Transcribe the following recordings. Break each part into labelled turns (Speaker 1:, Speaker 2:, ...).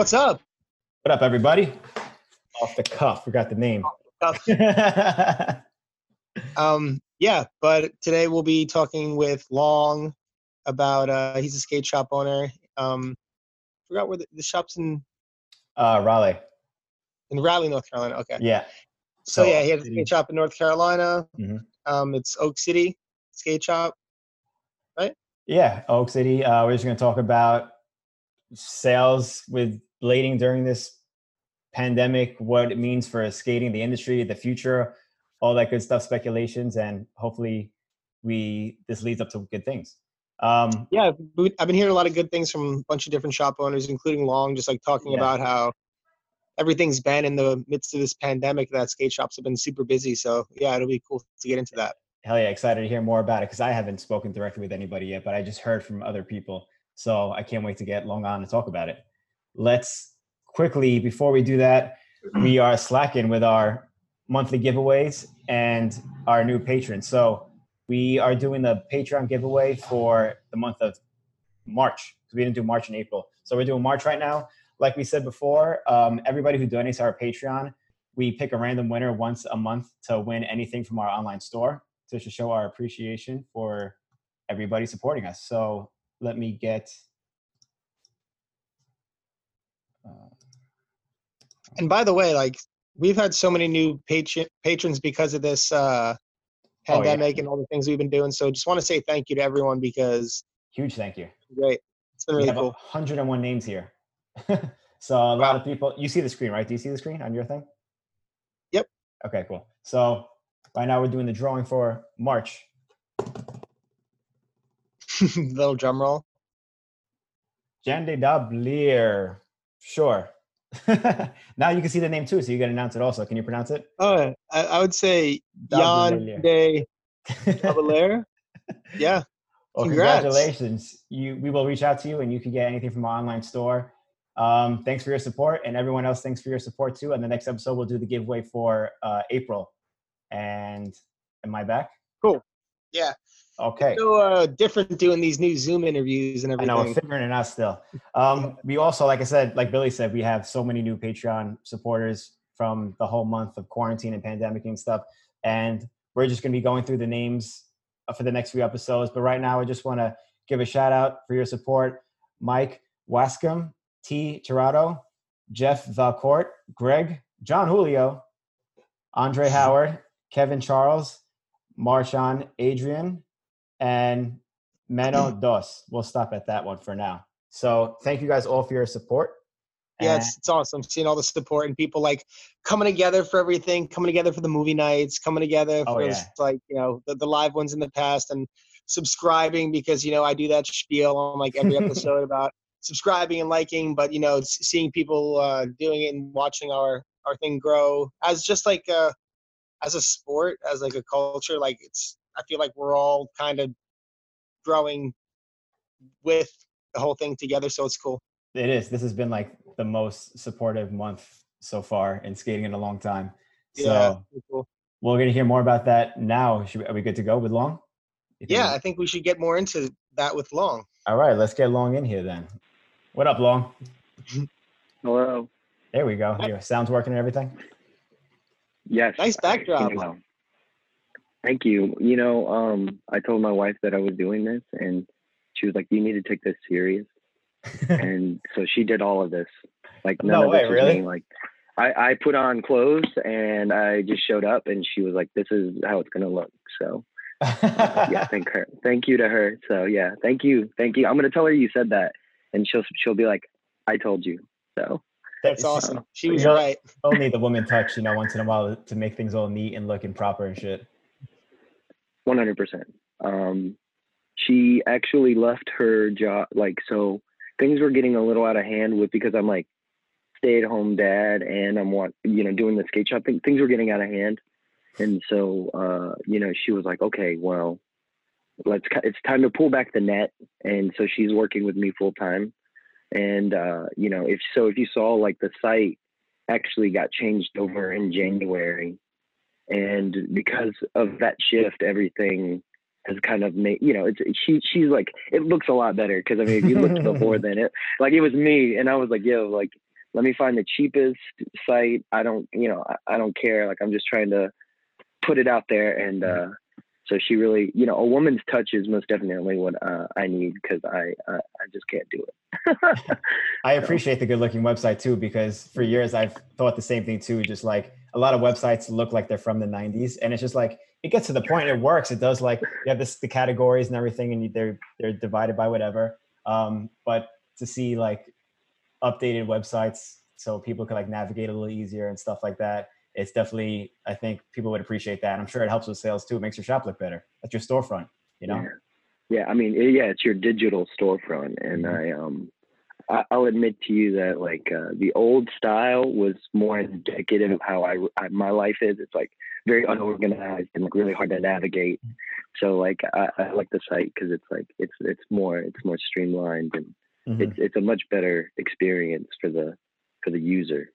Speaker 1: What's up?
Speaker 2: What up, everybody? Off the cuff, forgot the name.
Speaker 1: Um, yeah, but today we'll be talking with Long about uh, he's a skate shop owner. Um, forgot where the, the shop's in
Speaker 2: uh, Raleigh.
Speaker 1: in Raleigh, North Carolina. Okay.
Speaker 2: Yeah.
Speaker 1: So,
Speaker 2: So,
Speaker 1: yeah, he has a skate shop in North Carolina.
Speaker 2: Mhm.
Speaker 1: Um, it's Oak City Skate Shop. Right?
Speaker 2: Yeah, Oak City. Uh, we're just going to talk about sales with blading during this pandemic, what it means for skating, the industry, the future, all that good stuff, speculations, and hopefully we this leads up to good things. Um,
Speaker 1: Yeah, I've been hearing a lot of good things from a bunch of different shop owners, including Long, just like talking
Speaker 2: Yeah.
Speaker 1: about how everything's been in the midst of this pandemic. That skate shops have been super busy. So yeah, it'll be cool to get into that.
Speaker 2: hell yeah, excited to hear more about it because I haven't spoken directly with anybody yet, but I just heard from other people. So I can't wait to get Long on and talk about it. Let's quickly, before we do that, we are slacking with our monthly giveaways and our new patrons. So we are doing the Patreon giveaway for the month of March because we didn't do March and April. So we're doing March right now. Like we said before, um, everybody who donates to our Patreon, we pick a random winner once a month to win anything from our online store to show our appreciation for everybody supporting us. So let me get.
Speaker 1: And by the way, like we've had so many new patron patrons because of this uh,
Speaker 2: Oh, yeah.
Speaker 1: pandemic and all the things we've been doing. So just want to say thank you to everyone because
Speaker 2: huge thank you.
Speaker 1: great. It's been
Speaker 2: We
Speaker 1: really
Speaker 2: have
Speaker 1: cool.
Speaker 2: 101 names here. so a lot of people, you see the screen, right? Do you see the screen on your thing?
Speaker 1: Yep.
Speaker 2: Okay, cool. So right now we're doing the drawing for March.
Speaker 1: Little drum roll.
Speaker 2: Jan de Dablier. Sure. now you can see the name too, so you can announce it also. Can you pronounce it?
Speaker 1: Oh, I, I would say Jan
Speaker 2: Dablier.
Speaker 1: de Cavalier. Yeah.
Speaker 2: Well,
Speaker 1: Congrats.
Speaker 2: congratulations. You, we will reach out to you, and you can get anything from our online store. Um, thanks for your support, and everyone else, thanks for your support too. And the next episode, we'll do the giveaway for uh, April. And am I back? Cool.
Speaker 1: Yeah.
Speaker 2: Okay.
Speaker 1: So uh, different doing these new Zoom interviews and everything.
Speaker 2: I know we're
Speaker 1: everything.
Speaker 2: figuring it out still. Um, we also, like I said, like Billy said, we have so many new Patreon supporters from the whole month of quarantine and pandemic and stuff. And we're just going to be going through the names uh, for the next few episodes. But right now, I just want to give a shout out for your support Mike Wascom, T. Tirado, Jeff Valcourt, Greg, John Julio, Andre Howard, Kevin Charles, Marshawn Adrian, and Meno Dos. We'll stop at that one for now. So thank you guys all for your support.
Speaker 1: Yeah, it's, it's awesome seeing all the support and people like coming together for everything, coming together for the movie nights, coming together
Speaker 2: Oh,
Speaker 1: for
Speaker 2: yeah.
Speaker 1: like you know the, the live ones in the past, and subscribing because you know I do that spiel on like every episode about subscribing and liking, but you know seeing people uh, doing it and watching our our thing grow as just like a as a sport, as like a culture, like it's I feel like we're all kind of growing with the whole thing together, so it's cool.
Speaker 2: it is. This has been like the most supportive month so far in skating in a long time. So
Speaker 1: Yeah, it's cool.
Speaker 2: we're going to hear more about that now. Should we, are we good to go with Long?
Speaker 1: Yeah, I think we should get more into that with Long.
Speaker 2: All right, let's get Long in here then. What up, Long?
Speaker 3: Hello.
Speaker 2: There we go. Your sound's working and everything.
Speaker 3: Yes.
Speaker 1: Nice
Speaker 3: I can
Speaker 1: backdrop.
Speaker 3: Well. Thank you. You know, um, I told my wife that I was doing this, and she was like, "You need to take this serious." and so she did all of this. Like none
Speaker 2: No
Speaker 3: of
Speaker 2: way,
Speaker 3: this was
Speaker 2: really?
Speaker 3: me. Like, I, I put on clothes and I just showed up, and she was like, "This is how it's gonna look." So yeah, thank her. Thank you to her. So yeah, thank you, thank you. I'm gonna tell her you said that, and she'll she'll be like, "I told you." So
Speaker 1: That's awesome. She was right.
Speaker 2: Only the woman touch, you know, once in a while to make things all neat and looking proper and shit.
Speaker 3: One hundred percent. Um, she actually left her job. Like so, things were getting a little out of hand with because I'm like stay-at-home dad and I'm what you know doing the skate shop thing. Things were getting out of hand, and so uh, you know she was like, okay, well, let's. It's time to pull back the net, and so she's working with me full time. And uh, you know, if so, if you saw like the site actually got changed over in January and because of that shift everything has kind of made you know it's she she's like it looks a lot better. Because I mean if you looked before then it like it was me. And I was like yo like let me find the cheapest site. I don't you know I, I don't care. Like I'm just trying to put it out there. And uh so she really you know a woman's touch is most definitely what uh, I need because I uh, I just can't do it.
Speaker 2: I appreciate the good looking website too because for years I've thought the same thing too just like a lot of websites look like they're from the 90s and it's just like it gets to the point it works it does like you have this the categories and everything and they're they're divided by whatever um but to see like updated websites so people can like navigate a little easier and stuff like that it's definitely i think people would appreciate that and i'm sure it helps with sales too it makes your shop look better that's your storefront you know
Speaker 3: yeah, yeah i mean yeah it's your digital storefront and mm-hmm. i um I, will admit to you that like uh, the old style was more indicative of how I, I, my life is. It's like very unorganized and like really hard to navigate. So like I, I like the site because it's like it's it's more it's more streamlined and mm-hmm. it's it's a much better experience for the for the user.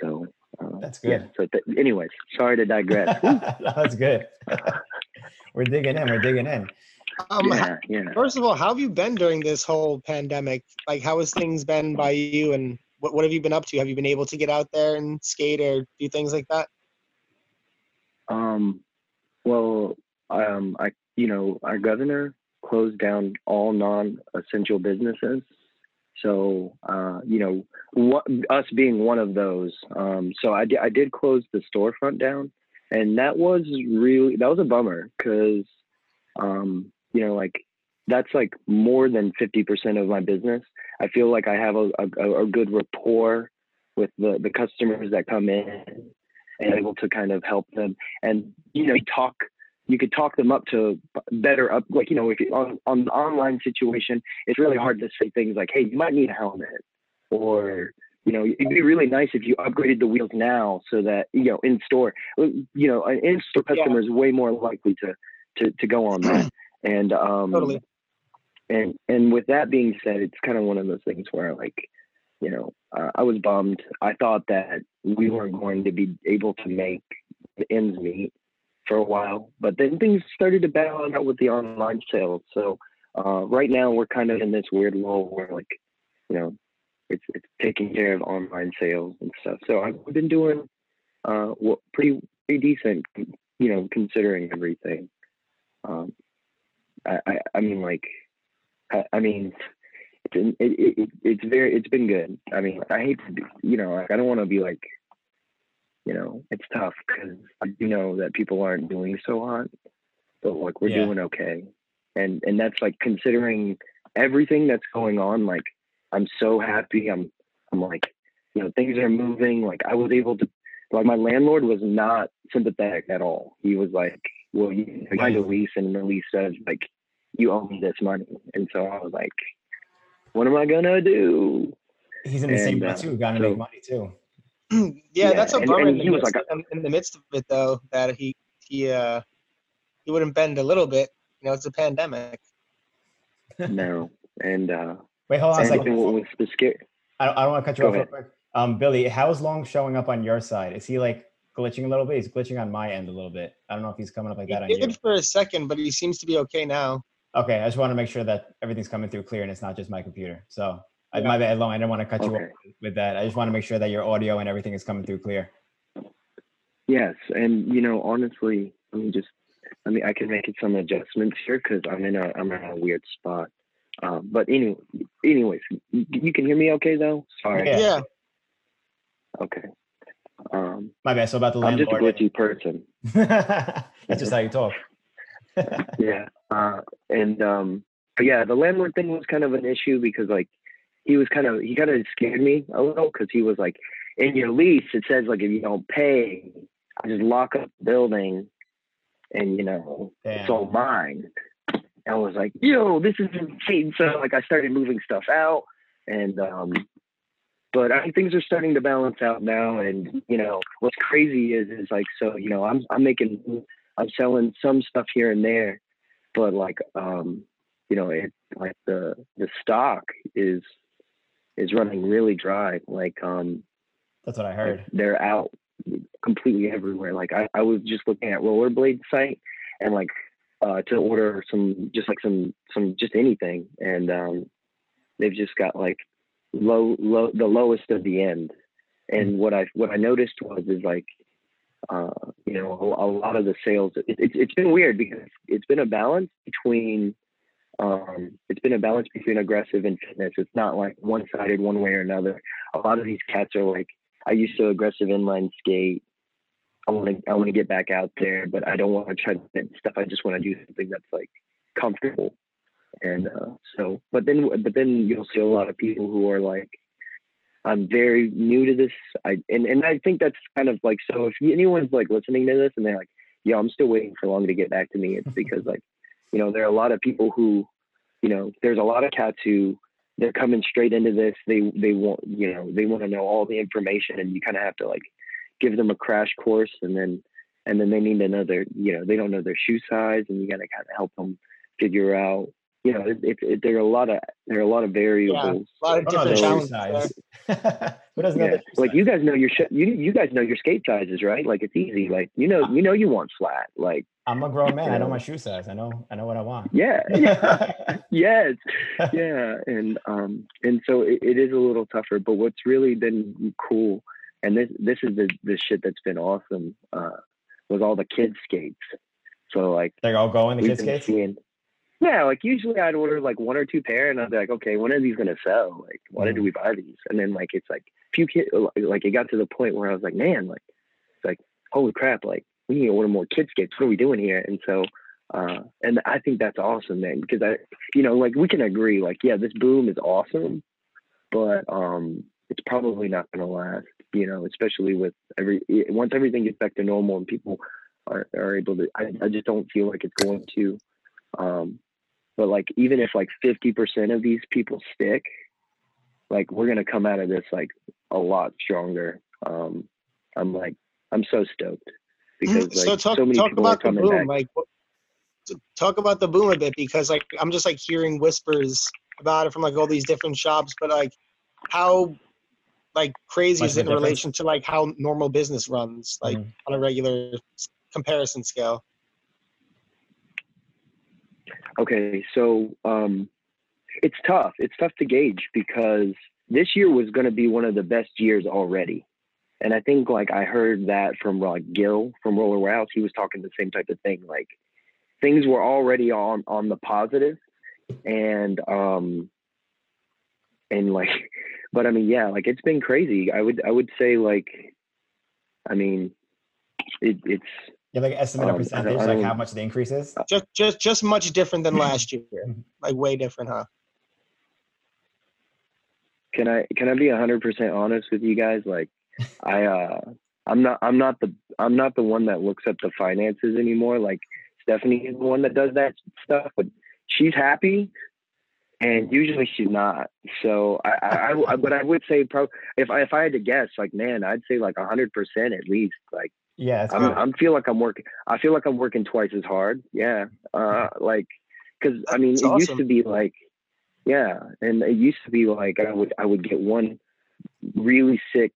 Speaker 3: So
Speaker 2: uh, that's good. Yeah,
Speaker 3: so th- anyways, sorry to digress.
Speaker 2: that's good. we're digging in. We're digging in.
Speaker 1: Um, yeah, yeah. First of all, how have you been during this whole pandemic? Like, how has things been by you, and what what have you been up to? Have you been able to get out there and skate or do things like that?
Speaker 3: Um, well, um, I you know our governor closed down all non-essential businesses. So uh, you know, what, us being one of those. Um, so I, I did close the storefront down, and that was really that was a bummer because um, you know, like that's like more than 50% of my business. I feel like I have a, a, a good rapport with the, the customers that come in and able to kind of help them and, you know, talk, you could talk them up to better up, like, you know, if you on, on the online situation, it's really hard to say things like, Hey, you might need a helmet or, you know, it'd be really nice if you upgraded the wheels now so that, you know, in store, you know, an in store customer yeah. is way more likely to, to, to go on that. And um,
Speaker 1: totally.
Speaker 3: And and with that being said, it's kind of one of those things where like, you know, uh, I was bummed. I thought that we weren't going to be able to make the ends meet for a while, but then things started to balance out with the online sales. So uh, right now we're kind of in this weird lull where like, you know, it's it's taking care of online sales and stuff. So I've been doing uh, well, pretty pretty decent, you know, considering everything. Um, I, I, I mean, like, I, I mean, it's, it, it, it's very, it's been good. I mean, I hate to, be, you know, like, I don't want to be like, you know, it's tough because I do know that people aren't doing so hot, but like we're yeah. doing okay, and and that's like considering everything that's going on. Like, I'm so happy. I'm, I'm like, you know, things are moving. Like, I was able to, like, my landlord was not sympathetic at all. He was like, well, you signed a lease and the lease says like you owe me this money, and so I was like, what am I gonna do?
Speaker 2: He's in the and, same boat uh, too, got to so, make money too.
Speaker 1: yeah, yeah, that's a bummer. And, and he was like in, in the midst of it though that he he uh he wouldn't bend a little bit. You know, it's a pandemic.
Speaker 3: no, and uh
Speaker 2: wait, hold on a second.
Speaker 3: What was the scare?
Speaker 2: I don't, I don't want to cut you Go off real quick. Um, Billy, how's Long showing up on your side? Is he like glitching a little bit. He's glitching on my end a little bit. I don't know if he's coming up like
Speaker 1: he
Speaker 2: that
Speaker 1: on you. for a second, but he seems to be okay now.
Speaker 2: Okay, I just want to make sure that everything's coming through clear and it's not just my computer. So yeah. my bad, Long. I didn't want to cut okay. you off with that. I just want to make sure that your audio and everything is coming through clear.
Speaker 3: Yes, and you know, honestly, let me just, I mean, I can make some adjustments here because I'm in a, I'm in a weird spot. Um, but anyway, anyways, you can hear me okay though. Sorry.
Speaker 1: Yeah. yeah.
Speaker 3: Okay. Um,
Speaker 2: My bad. So about the landlord.
Speaker 3: I'm just a glitchy person.
Speaker 2: That's just how you talk.
Speaker 3: yeah. Uh, and um, but yeah, the landlord thing was kind of an issue because like he was kind of he kind of scared me a little because he was like, in your lease it says like if you don't pay, I just lock up the building, and you know Damn. it's all mine. And I was like, yo, this is insane. So like I started moving stuff out, and um, but I think things are starting to balance out now. And you know, what's crazy is is like so you know I'm I'm making I'm selling some stuff here and there, but like um you know it like the the stock is is running really dry. Like um
Speaker 2: that's what I heard.
Speaker 3: They're out completely everywhere. Like I, I was just looking at rollerblade site and like uh, to order some just like some some just anything, and um, they've just got like low low the lowest of the end. And what I what I noticed was is like uh, you know a, a, lot of the sales. It, it, it's been weird because it's been a balance between um, it's been a balance between aggressive and fitness. It's not like one sided one way or another. A lot of these cats are like, I used to aggressive inline skate. I want to I want to get back out there, but I don't want to try stuff. I just want to do something that's like comfortable. And uh, so, but then but then you'll see a lot of people who are like, I'm very new to this. I and and I think that's kind of like so. If anyone's like listening to this and they're like, "Yeah, I'm still waiting for Long to get back to me," it's because like, you know, there are a lot of people who, you know, there's a lot of cats who they're coming straight into this. They they want you know they want to know all the information, and you kind of have to like give them a crash course, and then and then they need another you know they don't know their shoe size, and you got to kind of help them figure out you know, it, it, it, there are a lot of there are a lot of variables.
Speaker 1: Yeah, a lot of different challenges.
Speaker 2: Who doesn't yeah.
Speaker 3: Like you guys know your sh- you you guys know your skate sizes, right? Like it's easy. Like you know you know you want flat. Like
Speaker 2: I'm a grown man. I know my shoe size. I know I know what I want.
Speaker 3: Yeah. yeah. yes. Yeah. And um and so it, it is a little tougher. But what's really been cool, and this this is the the shit that's been awesome, uh, was all the kids skates. So like
Speaker 2: they're all going the kids skates.
Speaker 3: Seeing, yeah, like usually I'd order like one or two pair, and I'd be like, okay, when are these gonna sell? Like, why mm. did we buy these? And then like it's like few kids, like it got to the point where I was like, man, like it's like holy crap, like we need to order more kid skates. What are we doing here? And so, uh, and I think that's awesome, man, because I, you know, like we can agree, like yeah, this boom is awesome, but um, it's probably not gonna last, you know, especially with every once everything gets back to normal and people are are able to. I, I just don't feel like it's going to. Um, but like even if like 50% of these people stick like we're gonna come out of this like a lot stronger um i'm like i'm so stoked because like so, talk, so many talk people about are coming the boom, back. like
Speaker 1: talk about the boom a bit because like i'm just like hearing whispers about it from like all these different shops but like how like crazy is it in difference? relation to like how normal business runs like mm-hmm. on a regular comparison scale
Speaker 3: Okay, so um, it's tough. It's tough to gauge because this year was going to be one of the best years already. And I think like I heard that from like Gil from Roller Warehouse. He was talking the same type of thing. Like things were already on on the positive, and um, and like, but I mean, yeah, like it's been crazy. I would I would say like, I mean, it, it's
Speaker 2: you have like estimate um, a percentage, like how much the increase is?
Speaker 1: Just just just much different than last year. like way different, huh?
Speaker 3: Can I can I be hundred percent honest with you guys? Like I uh I'm not I'm not the I'm not the one that looks up the finances anymore. Like Stephanie is the one that does that stuff, but she's happy and usually she's not. So I, I, I but I would say probably if I if I had to guess, like man, I'd say like hundred percent at least. Like
Speaker 2: yeah,
Speaker 3: I'm, I'm feel like I'm working. I feel like I'm working twice as hard. Yeah, uh, like because I mean, That's it awesome. used to be like, yeah, and it used to be like I would I would get one really sick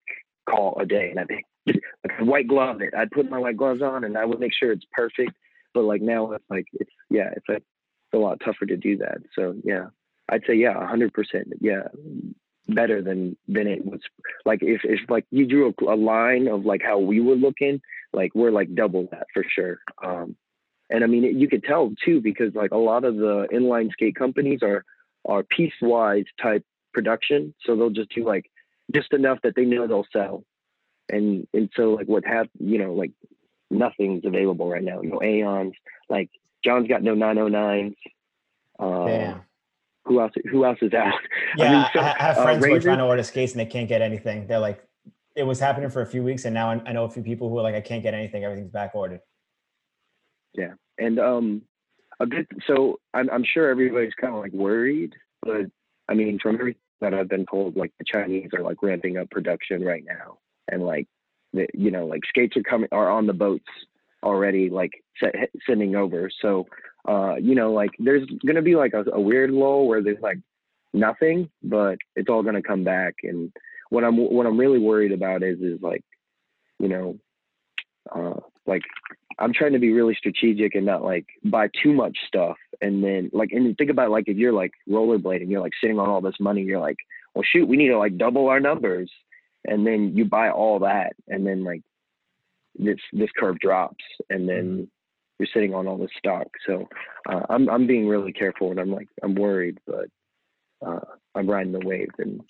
Speaker 3: call a day, and I'd be like white glove it. I'd put my white gloves on, and I would make sure it's perfect. But like now, it's like it's yeah, it's like it's a lot tougher to do that. So yeah, I'd say yeah, hundred percent. Yeah, better than than it was like if if like you drew a, a, line of like how we were looking like we're like double that for sure um and i mean it, you could tell too because like a lot of the inline skate companies are are piecewise type production so they'll just do like just enough that they know they'll sell and and so like what have you know like nothing's available right now no aeons like john's got no 909s uh, Damn who else? Who else is out?
Speaker 2: Yeah, I, mean, so, I have uh, friends uh, who are trying to order skates and they can't get anything. They're like, it was happening for a few weeks, and now I, know a few people who are like, I can't get anything. Everything's back ordered.
Speaker 3: Yeah, and um, a bit. So I'm I'm sure everybody's kind of like worried, but I mean, from everything that I've been told, like the Chinese are like ramping up production right now, and like, the, you know, like skates are coming are on the boats already, like set, sending over. So uh, you know, like there's gonna be like a, a weird lull where there's like nothing, but it's all gonna come back. And what I'm what I'm really worried about is is like, you know, uh, like I'm trying to be really strategic and not like buy too much stuff. And then like, and think about like if you're like rollerblading, you're like sitting on all this money, you're like, well, shoot, we need to like double our numbers. And then you buy all that, and then like this this curve drops, and then
Speaker 2: Mm-hmm.
Speaker 3: You're sitting on all this stock. So uh, I'm I'm being really careful, and I'm like I'm worried, but uh, I'm riding the wave. And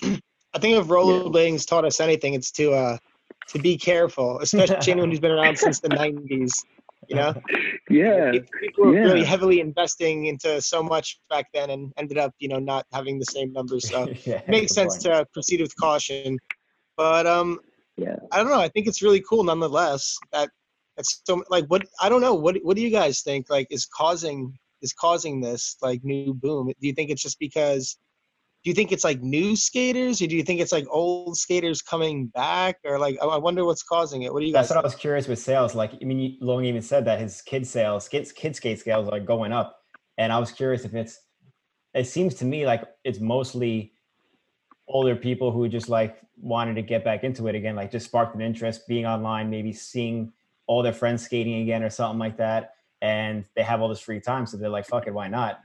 Speaker 1: I think if rollerblading's taught us anything, it's to uh to be careful, especially anyone who's been around since the '90s. You know,
Speaker 3: yeah,
Speaker 1: people were really heavily investing into so much back then, and ended up, you know, not having the same numbers. So
Speaker 2: yeah,
Speaker 1: it makes sense
Speaker 2: point.
Speaker 1: to proceed with caution. But um,
Speaker 3: yeah.
Speaker 1: I don't know. I think it's really cool, nonetheless. That that's so like what I don't know. What what do you guys think? Like is causing is causing this like new boom? Do you think it's just because? Do you think it's like new skaters, or do you think it's like old skaters coming back, or like I wonder what's causing it? What do you guys?
Speaker 2: That's what I was curious with sales. Like, I mean, Long even said that his kid sales, kids, kid skate sales are going up, and I was curious if it's. It seems to me like it's mostly older people who just like wanted to get back into it again, like just sparked an interest, being online, maybe seeing all their friends skating again or something like that, and they have all this free time, so they're like, "Fuck it, why not?"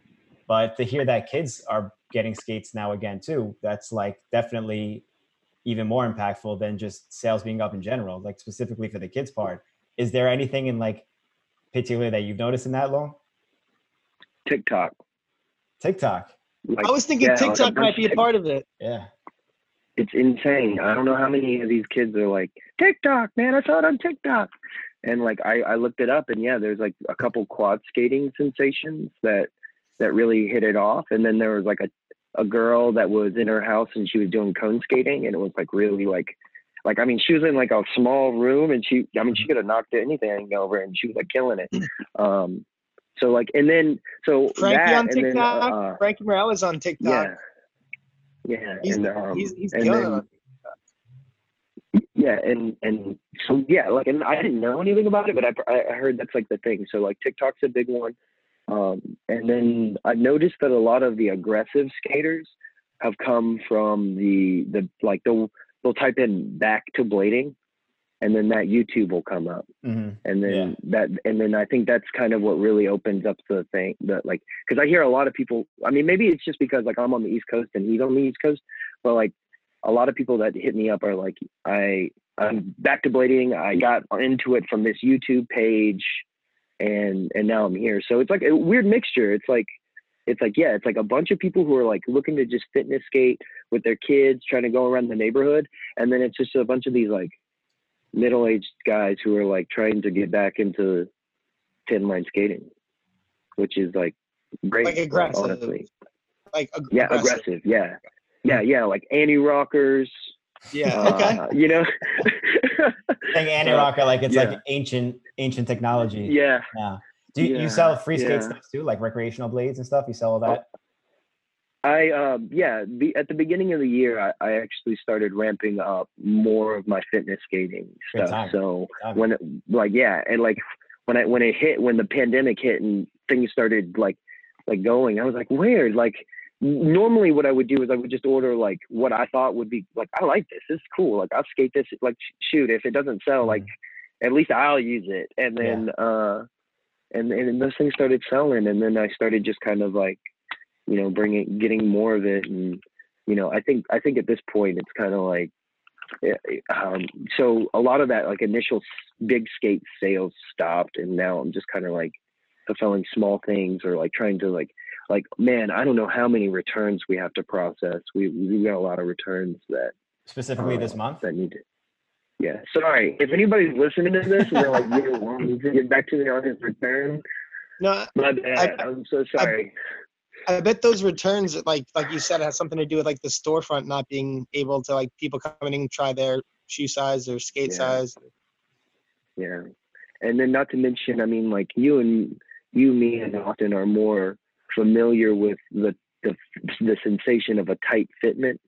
Speaker 2: But to hear that kids are getting skates now again too, that's like definitely even more impactful than just sales being up in general, like specifically for the kids part. Is there anything in like particular that you've noticed in that Long?
Speaker 3: TikTok.
Speaker 2: TikTok.
Speaker 3: Like,
Speaker 1: I was thinking
Speaker 3: yeah,
Speaker 1: TikTok
Speaker 3: bunch
Speaker 1: might be a part of it.
Speaker 2: Yeah.
Speaker 3: it's insane. I don't know how many of these kids are like TikTok, man. I saw it on TikTok, and like I, I looked it up, and yeah, there's like a couple quad skating sensations that that really hit it off, and then there was like a a girl that was in her house and she was doing cone skating, and it was like really like like I mean she was in like a small room, and she I mean she could have knocked anything over, and she was like killing it. Um, so like and then so
Speaker 1: Frankie
Speaker 3: that,
Speaker 1: on
Speaker 3: and then,
Speaker 1: TikTok.
Speaker 3: uh,
Speaker 1: Frankie Morel is on TikTok.
Speaker 3: yeah. Yeah,
Speaker 1: He's,
Speaker 3: and um,
Speaker 1: he's, he's
Speaker 3: and
Speaker 1: killing
Speaker 3: then-
Speaker 1: it.
Speaker 3: Yeah and and so yeah like and i didn't know anything about it but i i heard that's like the thing. So like tiktok's a big one um and then i noticed that a lot of the aggressive skaters have come from the the like they'll they'll type in back to blading and then that youtube will come up.
Speaker 2: Hmm
Speaker 3: and then
Speaker 2: Yeah.
Speaker 3: that and then i think that's kind of what really opens up the thing that like because i hear a lot of people i mean maybe it's just because like i'm on the east coast and he's on the east coast but like a lot of people that hit me up are like i i'm back to blading i got into it from this youtube page and and now i'm here so it's like a weird mixture it's like it's like yeah it's like a bunch of people who are like looking to just fitness skate with their kids trying to go around the neighborhood and then it's just a bunch of these like middle-aged guys who are like trying to get back into tin line skating, which is like great,
Speaker 1: Like aggressive.
Speaker 3: honestly.
Speaker 1: Like ag-
Speaker 3: Yeah, aggressive. Yeah, yeah, yeah, like anti rockers.
Speaker 1: Yeah.
Speaker 3: uh,
Speaker 1: Okay.
Speaker 3: You know.
Speaker 2: Like Andy
Speaker 3: Uh,
Speaker 2: Rocker, like it's
Speaker 3: yeah.
Speaker 2: like ancient, ancient technology.
Speaker 3: yeah.
Speaker 2: Yeah. Do you,
Speaker 3: Yeah,
Speaker 2: you sell free skate
Speaker 3: yeah.
Speaker 2: stuff too, like recreational blades and stuff? You sell all that?
Speaker 3: I um yeah, the, at the beginning of the year, I, I actually started ramping up more of my fitness skating stuff. So when it, like yeah, and like when I when it hit when the pandemic hit and things started like like going, I was like weird. Like n- normally what I would do is I would just order like what I thought would be like I like this. This is cool. Like I'll skate this. Like shoot, if it doesn't sell, like at least I'll use it. And
Speaker 2: Mm-hmm. Yeah.
Speaker 3: then uh and and those things started selling, and then I started just kind of like you know bringing getting more of it and you know i think i think at this point it's kind of like um, so a lot of that like initial big skate sales stopped and now i'm just kind of like fulfilling small things or like trying to like like man i don't know how many returns we have to process we we got a lot of returns that
Speaker 2: Specifically this
Speaker 3: uh,
Speaker 2: month?
Speaker 3: that need to yeah sorry if anybody's listening to this and they're like you want to get back to me on his return
Speaker 1: No,
Speaker 3: my bad
Speaker 1: I-
Speaker 3: i'm so sorry
Speaker 1: I bet those returns, like like you said, has something to do with like the storefront not being able to like people coming in and try their shoe size or skate
Speaker 3: Yeah.
Speaker 1: size.
Speaker 3: Yeah. And then not to mention, I mean, like you and you, me, and Austin are more familiar with the the, the sensation of a tight fitment,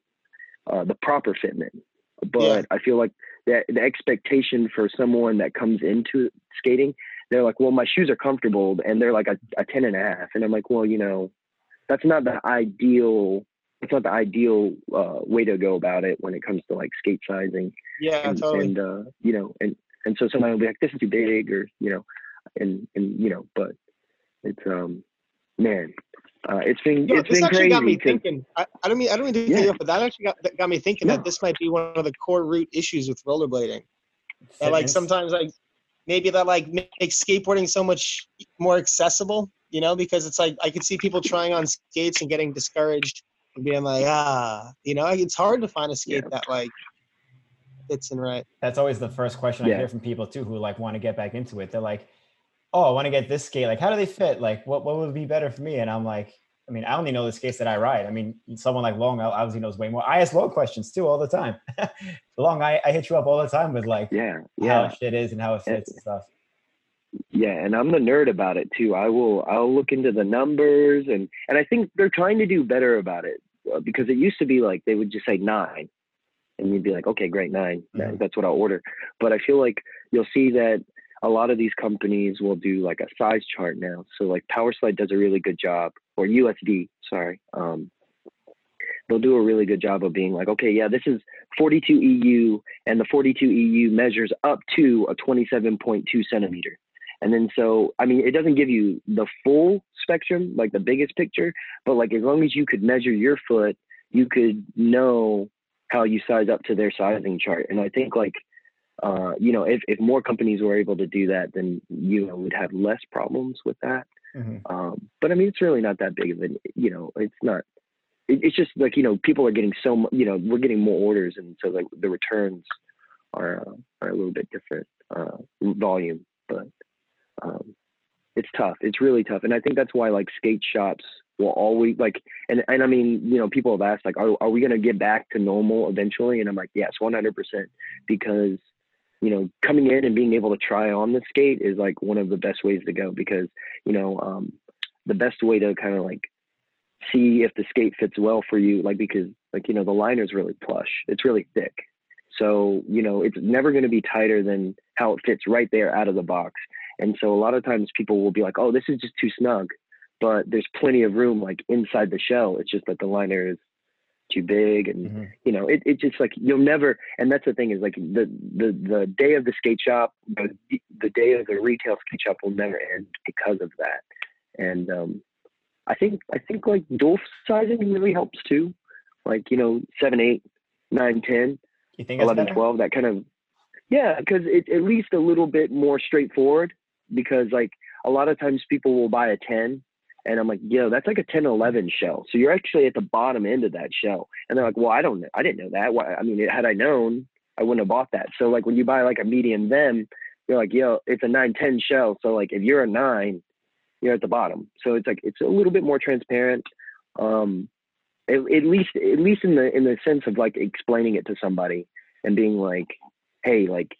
Speaker 3: uh, the proper fitment. But
Speaker 1: Yeah.
Speaker 3: I feel like that the expectation for someone that comes into skating, they're like, well, my shoes are comfortable, and they're like a, a 10 and a half. And I'm like, well, you know, that's not the ideal. It's not the ideal uh, way to go about it when it comes to like skate sizing
Speaker 1: Yeah,
Speaker 3: and,
Speaker 1: totally.
Speaker 3: and uh, you know, and and so somebody will be like, "This is too big," or you know, and and you know, but it's um, man, uh, it's been
Speaker 1: Yo,
Speaker 3: it's
Speaker 1: this
Speaker 3: been
Speaker 1: actually
Speaker 3: crazy.
Speaker 1: got me
Speaker 3: 'cause-
Speaker 1: thinking. I, I don't mean I don't mean to
Speaker 3: Yeah.
Speaker 1: cut you off, but that actually got, that got me thinking
Speaker 3: No.
Speaker 1: that this might be one of the core root issues with rollerblading. That like sometimes like maybe that like makes skateboarding so much more accessible. You know, because it's like I could see people trying on skates and getting discouraged and being like, ah, you know, it's hard to find a skate
Speaker 3: Yeah.
Speaker 1: that like fits in right.
Speaker 2: That's always the first question I hear from people too who like want to get back into it. They're like, "Oh, I want to get this skate. Like, how do they fit? Like, what what would be better for me?" And I'm like, I mean, I only know the skates that I ride. I mean, someone like Long obviously knows way more. I ask Long questions too all the time. Long, I, I hit you up all the time with like
Speaker 3: yeah,
Speaker 2: how
Speaker 3: yeah,
Speaker 2: shit is and how it
Speaker 3: Yeah.
Speaker 2: fits and stuff.
Speaker 3: yeah, and I'm the nerd about it too. I will I'll look into the numbers and and I think they're trying to do better about it uh, because it used to be like they would just say nine, and you'd be like, okay, great, 9 That-
Speaker 2: Mhm.
Speaker 3: That's what I'll order. But I feel like you'll see that a lot of these companies will do like a size chart now. So like PowerSlide does a really good job, or USD, sorry. Um, they'll do a really good job of being like, okay, yeah, this is 42 EU, and the 42 EU measures up to a 27.2 centimeter. And then so, I mean, it doesn't give you the full spectrum, like the biggest picture, but like as long as you could measure your foot, you could know how you size up to their sizing chart. And I think like, uh, you know, if, if more companies were able to do that, then you know would have less problems with that.
Speaker 2: Mhm.
Speaker 3: Um, but I mean, it's really not that big of an, you know, it's not. It, it's just like you know, people are getting so, you know, we're getting more orders, and so like the returns are uh, are a little bit different uh, volume, but um, it's tough. It's really tough, and I think that's why like skate shops will always like, and and I mean, you know, people have asked like, are are we gonna get back to normal eventually? And I'm like, yes, 100 percent, because you know, coming in and being able to try on the skate is like one of the best ways to go because you know, um, the best way to kind of like see if the skate fits well for you, like because like you know the liner's really plush, it's really thick, so you know it's never going to be tighter than how it fits right there out of the box. And so a lot of times people will be like, oh, this is just too snug, but there's plenty of room like inside the shell. It's just that the liner is too big and
Speaker 2: Mhm.
Speaker 3: you know, it, it's just like you'll never. And that's the thing is like the the the day of the skate shop, the the day of the retail skate shop will never end because of that. And um, I think I think like dual sizing really helps too. Like you know, seven, eight, nine, ten,
Speaker 2: You think
Speaker 3: 11,
Speaker 2: better?
Speaker 3: 12, that kind of. Yeah, because it's at least a little bit more straightforward. Because like a lot of times people will buy a ten and I'm like, yo, that's like a 10, 11 shell. So you're actually at the bottom end of that shell. And they're like, well, I don't know. I didn't know that. Why? I mean, had I known, I wouldn't have bought that. So like when you buy like a medium them, you're like, yo, it's a 9, 10 shell. So like if you're a nine, you're at the bottom. So it's like, it's a little bit more transparent. Um, at, at least, at least in the, in the sense of like explaining it to somebody and being like, hey, like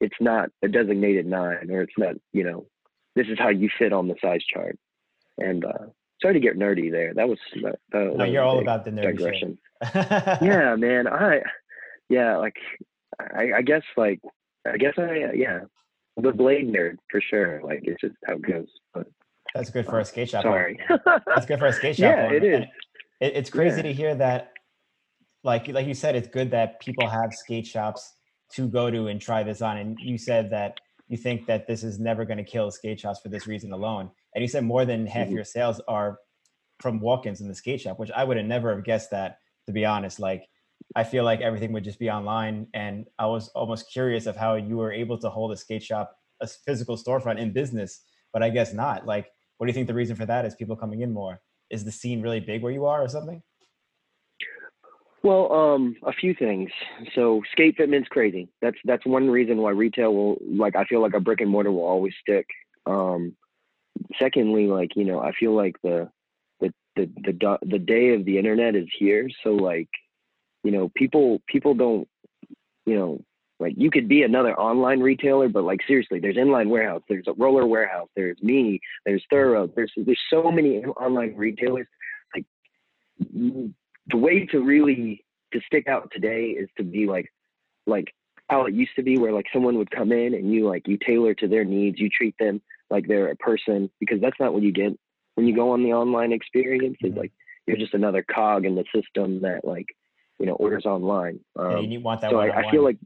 Speaker 3: it's not a designated nine or it's not, you know, this is how you fit on the size chart. And uh, sorry to get nerdy there. That was that, that
Speaker 2: No, you're all about the nerdy
Speaker 3: digression. yeah, man. I yeah, like I, I guess like I guess I uh, yeah, the blade nerd for sure. Like it's just how it goes. But
Speaker 2: That's good for a skate shop.
Speaker 3: sorry.
Speaker 2: That's good for a skate shop.
Speaker 3: Yeah, it is.
Speaker 2: It, it's crazy
Speaker 3: Yeah.
Speaker 2: to hear that. Like like you said, it's good that people have skate shops to go to and try this on. And you said that you think that this is never going to kill skate shops for this reason alone. And you said more than half
Speaker 3: Mhm.
Speaker 2: your sales are from walk-ins in the skate shop, which I would have never have guessed that. To be honest, like I feel like everything would just be online, and I was almost curious of how you were able to hold a skate shop, a physical storefront in business, but I guess not. Like, what do you think the reason for that is? People coming in more. Is the scene really big where you are, or something?
Speaker 3: Well, um, a few things. So skate fitment's crazy. That's that's one reason why retail will like I feel like a brick and mortar will always stick. Um, secondly, like you know, I feel like the the the the the day of the internet is here. So like, you know, people people don't, you know, like you could be another online retailer, but like seriously, there's inline warehouse, there's a roller warehouse, there's me, there's Thorough, there's there's so many online retailers. Like the way to really to stick out today is to be like like how it used to be where like someone would come in and you like you tailor to their needs you treat them like they're a person because that's not what you get when you go on the online experience it's
Speaker 2: Mhm.
Speaker 3: like you're just another cog in the system that like you know orders online
Speaker 2: Yeah,
Speaker 3: um,
Speaker 2: you want that
Speaker 3: so I, I feel like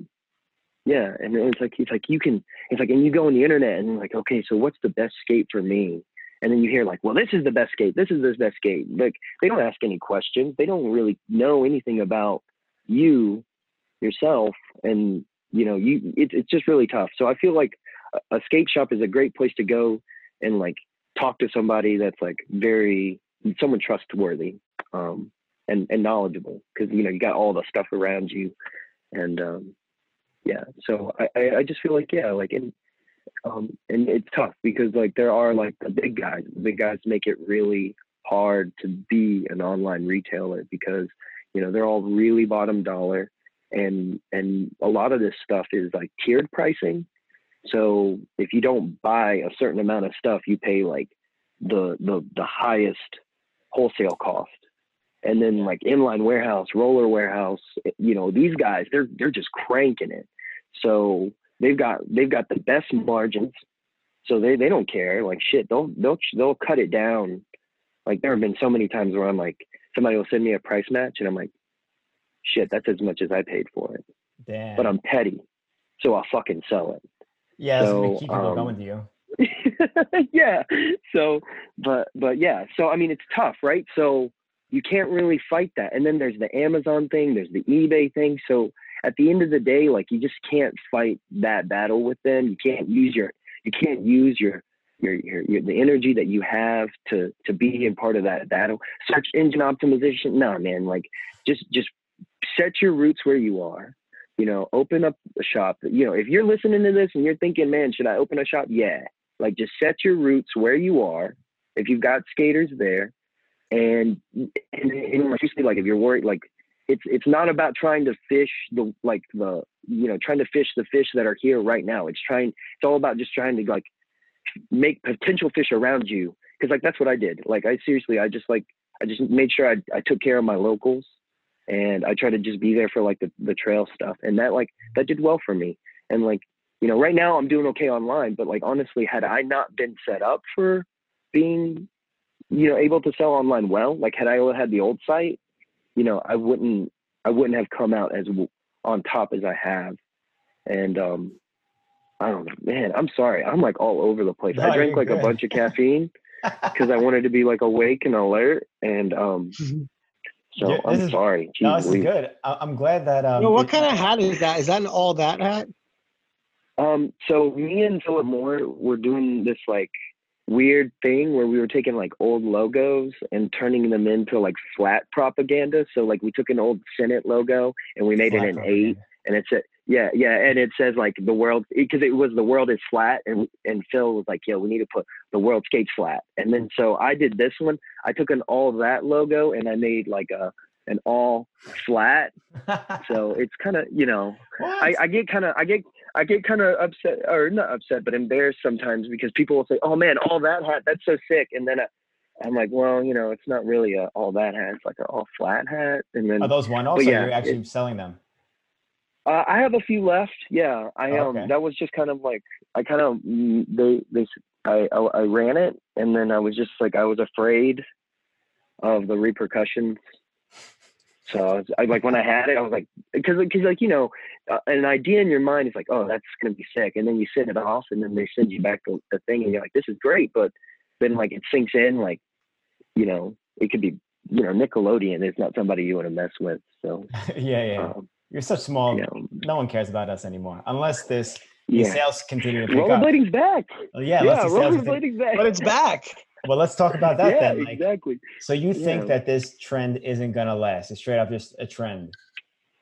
Speaker 3: yeah, and it's like it's like you can it's like and you go on the internet and like, okay, so what's the best skate for me? And then you hear like, well, this is the best skate. This is the best skate. Like they don't ask any questions. They don't really know anything about you yourself, and you know, you it, it's just really tough. So I feel like a, skate shop is a great place to go and like talk to somebody that's like very someone trustworthy um, and and knowledgeable because you know you got all the stuff around you. And um, yeah so I, I just feel like yeah like and um, and it's tough because like there are like the big guys. The big guys make it really hard to be an online retailer because you know they're all really bottom dollar. And and a lot of this stuff is like tiered pricing so if you don't buy a certain amount of stuff you pay like the the the highest wholesale cost and then like inline warehouse roller warehouse you know these guys they're they're just cranking it so they've got they've got the best margins. So they, they don't care. Like shit, they'll they'll they'll cut it down. Like there have been so many times where I'm like, somebody will send me a price match, and I'm like, shit, that's as much as I paid for it.
Speaker 2: Damn.
Speaker 3: But I'm petty, so I'll fucking sell it.
Speaker 2: Yeah, that's
Speaker 3: so,
Speaker 2: gonna keep people
Speaker 3: um,
Speaker 2: going to you.
Speaker 3: yeah. So, but but yeah. So I mean, it's tough, right? So you can't really fight that. And then there's the Amazon thing, there's the eBay thing. So at the end of the day, like you just can't fight that battle with them. You can't use your you can't use your your, your, your the energy that you have to to be in part of that battle. Search engine optimization, no man, like just just set your roots where you are. You know, open up a shop. You know, if you're listening to this and you're thinking, man, should I open a shop? Yeah. Like just set your roots where you are. If you've got skaters there, and and, and like like if you're worried, like it's it's not about trying to fish the like the you know trying to fish the fish that are here right now it's trying it's all about just trying to like make potential fish around you because like that's what i did like i seriously i just like i just made sure i, I took care of my locals and i try to just be there for like the, the trail stuff and that like that did well for me and like you know right now i'm doing okay online but like honestly had i not been set up for being you know able to sell online well like had i had the old site you know, I wouldn't I wouldn't have come out as on top as I have. And um, I don't know, man. I'm sorry. I'm like all over the place.
Speaker 2: No,
Speaker 3: I drank like
Speaker 2: good.
Speaker 3: a bunch of caffeine because I wanted to be like awake and alert. And um, so
Speaker 2: Yeah,
Speaker 3: I'm
Speaker 2: is-
Speaker 3: sorry.
Speaker 2: no,
Speaker 3: Jeez
Speaker 2: this is good. I, I'm glad that. Um,
Speaker 1: Yo, what kind of hat is that? Is that an all that hat?
Speaker 3: Um, so me and Philip Moore were doing this like weird thing where we were taking like old logos and turning them into like flat propaganda. So like we took an old Senate logo and we made
Speaker 2: flat
Speaker 3: it an
Speaker 2: propaganda.
Speaker 3: eight, and it said yeah yeah, and it says like the world because it was the world is flat, and and Phil was like yo we need to put the world skates flat, and then so I did this one. I took an all that logo and I made like a an all flat. So it's kind of you know I, I get kind of I get I get kind of upset or not upset but embarrassed sometimes because people will say oh man all that hat that's so sick and then I, I'm like well you know it's not really a all that hat it's like an all flat hat and then
Speaker 2: Are those one offs?
Speaker 3: Yeah,
Speaker 2: you're actually selling them?
Speaker 3: Uh, I have a few left yeah I
Speaker 2: am.
Speaker 3: um
Speaker 2: okay.
Speaker 3: that was just kind of like I kind of mm, they they I ran it and then I was just like I was afraid of the repercussions so I, was, I like when I had it I was like because because like you know uh, an idea in your mind is like, oh, that's gonna be sick, and then you send it off, and then they send you back the, the thing, and you're like, this is great, but then like it sinks in, like, you know, it could be, you know, Nickelodeon is not somebody you want to mess with, so
Speaker 2: yeah, yeah.
Speaker 3: um,
Speaker 2: You're so small.
Speaker 3: you know,
Speaker 2: No one cares about us anymore unless this
Speaker 3: yeah.
Speaker 2: sales continue to pick up.
Speaker 3: Rollerblading's back.
Speaker 2: Oh, yeah,
Speaker 3: Yeah,
Speaker 2: unless these sales
Speaker 3: rollerblading's back.
Speaker 1: But it's back.
Speaker 2: Well, let's talk about that
Speaker 3: yeah,
Speaker 2: then. Like,
Speaker 3: exactly.
Speaker 2: so you think that this trend isn't gonna last? It's straight up just a trend,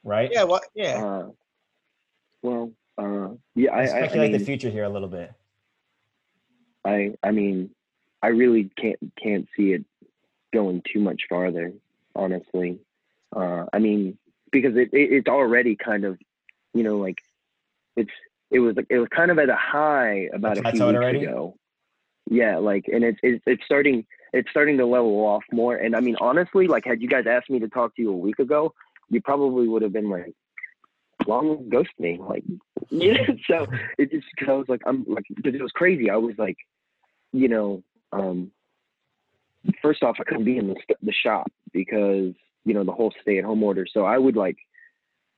Speaker 2: right?
Speaker 1: Yeah. What? Yeah.
Speaker 3: Uh, well, uh, yeah, I,
Speaker 2: Let's
Speaker 3: I, I
Speaker 2: speculate
Speaker 3: mean,
Speaker 2: the future here a little bit.
Speaker 3: I I mean, I really can't can't see it going too much farther, honestly. Uh, I mean, because it, it it's already kind of, you know, like it's it was it was kind of at a high about a few weeks
Speaker 2: already?
Speaker 3: ago. Yeah, like, and it's it's it's starting it's starting to level off more. And I mean, honestly, like, had you guys asked me to talk to you a week ago, you probably would have been like, Long ghost me, like, yeah. So it just because I was like, I'm like, because it was crazy. I was like, you know, um, first off, I couldn't be in the, the shop because, you know, the whole stay at home order. So I would like,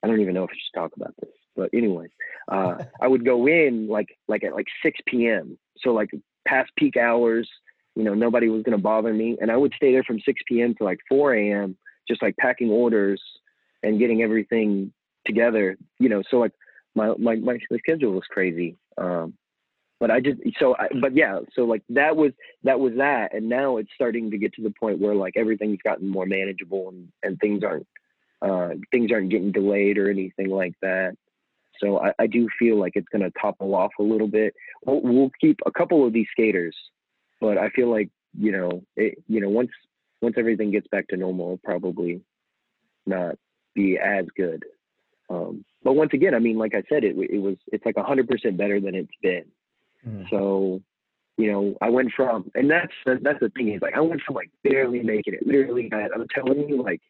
Speaker 3: I don't even know if I should talk about this, but anyway, uh, I would go in like like at like 6 p.m. So like past peak hours, you know, nobody was gonna bother me, and I would stay there from 6 p.m. to like 4 a.m. just like packing orders and getting everything together. You know, so like my my my, my schedule was crazy. Um, but I just so I, but yeah, so like that was that was that, and now it's starting to get to the point where like everything's gotten more manageable and and things aren't uh, things aren't getting delayed or anything like that. So I, I do feel like it's going to topple off a little bit. We'll, we'll, keep a couple of these skaters, but I feel like you know, it, you know, once once everything gets back to normal, probably not be as good. Um, but once again, I mean, like I said, it it was it's like hundred percent better than it's been. Mm-hmm. So, you know, I went from, and that's that's the thing is like I went from like barely making it, literally. I'm telling you, like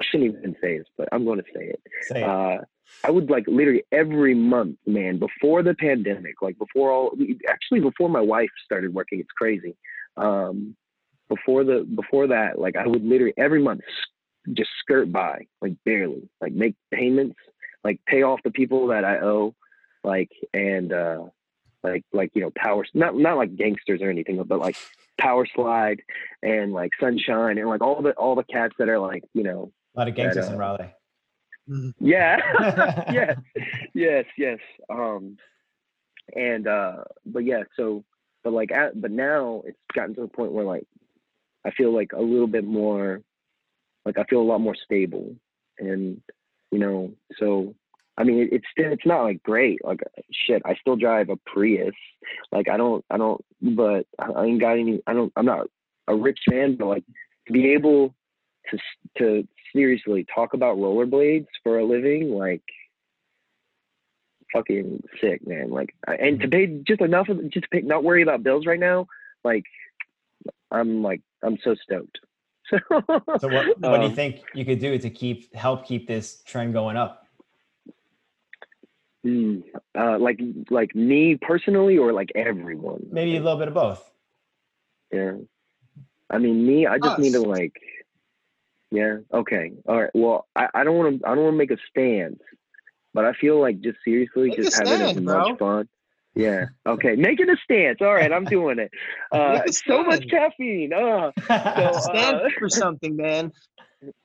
Speaker 3: I shouldn't even say this, but I'm going to say it.
Speaker 2: Say it.
Speaker 3: Uh, I would like literally every month, man, before the pandemic, like before all, actually before my wife started working, it's crazy. Um, before the before that, like I would literally every month just skirt by, like barely, like make payments, like pay off the people that I owe, like and uh, like like you know power not not like gangsters or anything, but like Powerslide and like sunshine and like all the all the cats that are like you know
Speaker 2: a lot of gangsters in Raleigh.
Speaker 3: Mm-hmm. Yeah. yes. Yes. Yes. Um, and uh, but yeah. So, but like, at, but now it's gotten to the point where like, I feel like a little bit more, like I feel a lot more stable, and you know, so I mean, it's still it's not like great. Like shit, I still drive a Prius. Like I don't, I don't, but I ain't got any. I don't. I'm not a rich man, but like to be able to to seriously talk about rollerblades for a living, like fucking sick, man. Like, and to pay just enough of just pay, not worry about bills right now. Like, I'm like I'm so stoked.
Speaker 2: so what, what um, do you um, think you could do to keep help keep this trend going up?
Speaker 3: Mm, uh, like like me personally, or like everyone.
Speaker 2: Maybe a little bit of both.
Speaker 3: Yeah, I mean me. I just Us. need to like yeah. Okay. All right. Well, I, I don't want to. I don't want to make a stance, but I feel like just seriously,
Speaker 1: make
Speaker 3: just
Speaker 1: having
Speaker 3: stand, as bro. much fun. Yeah. Okay. Making a stance. All right. I'm doing it. Uh, so much caffeine. Uh,
Speaker 1: so, stand uh, for something, man.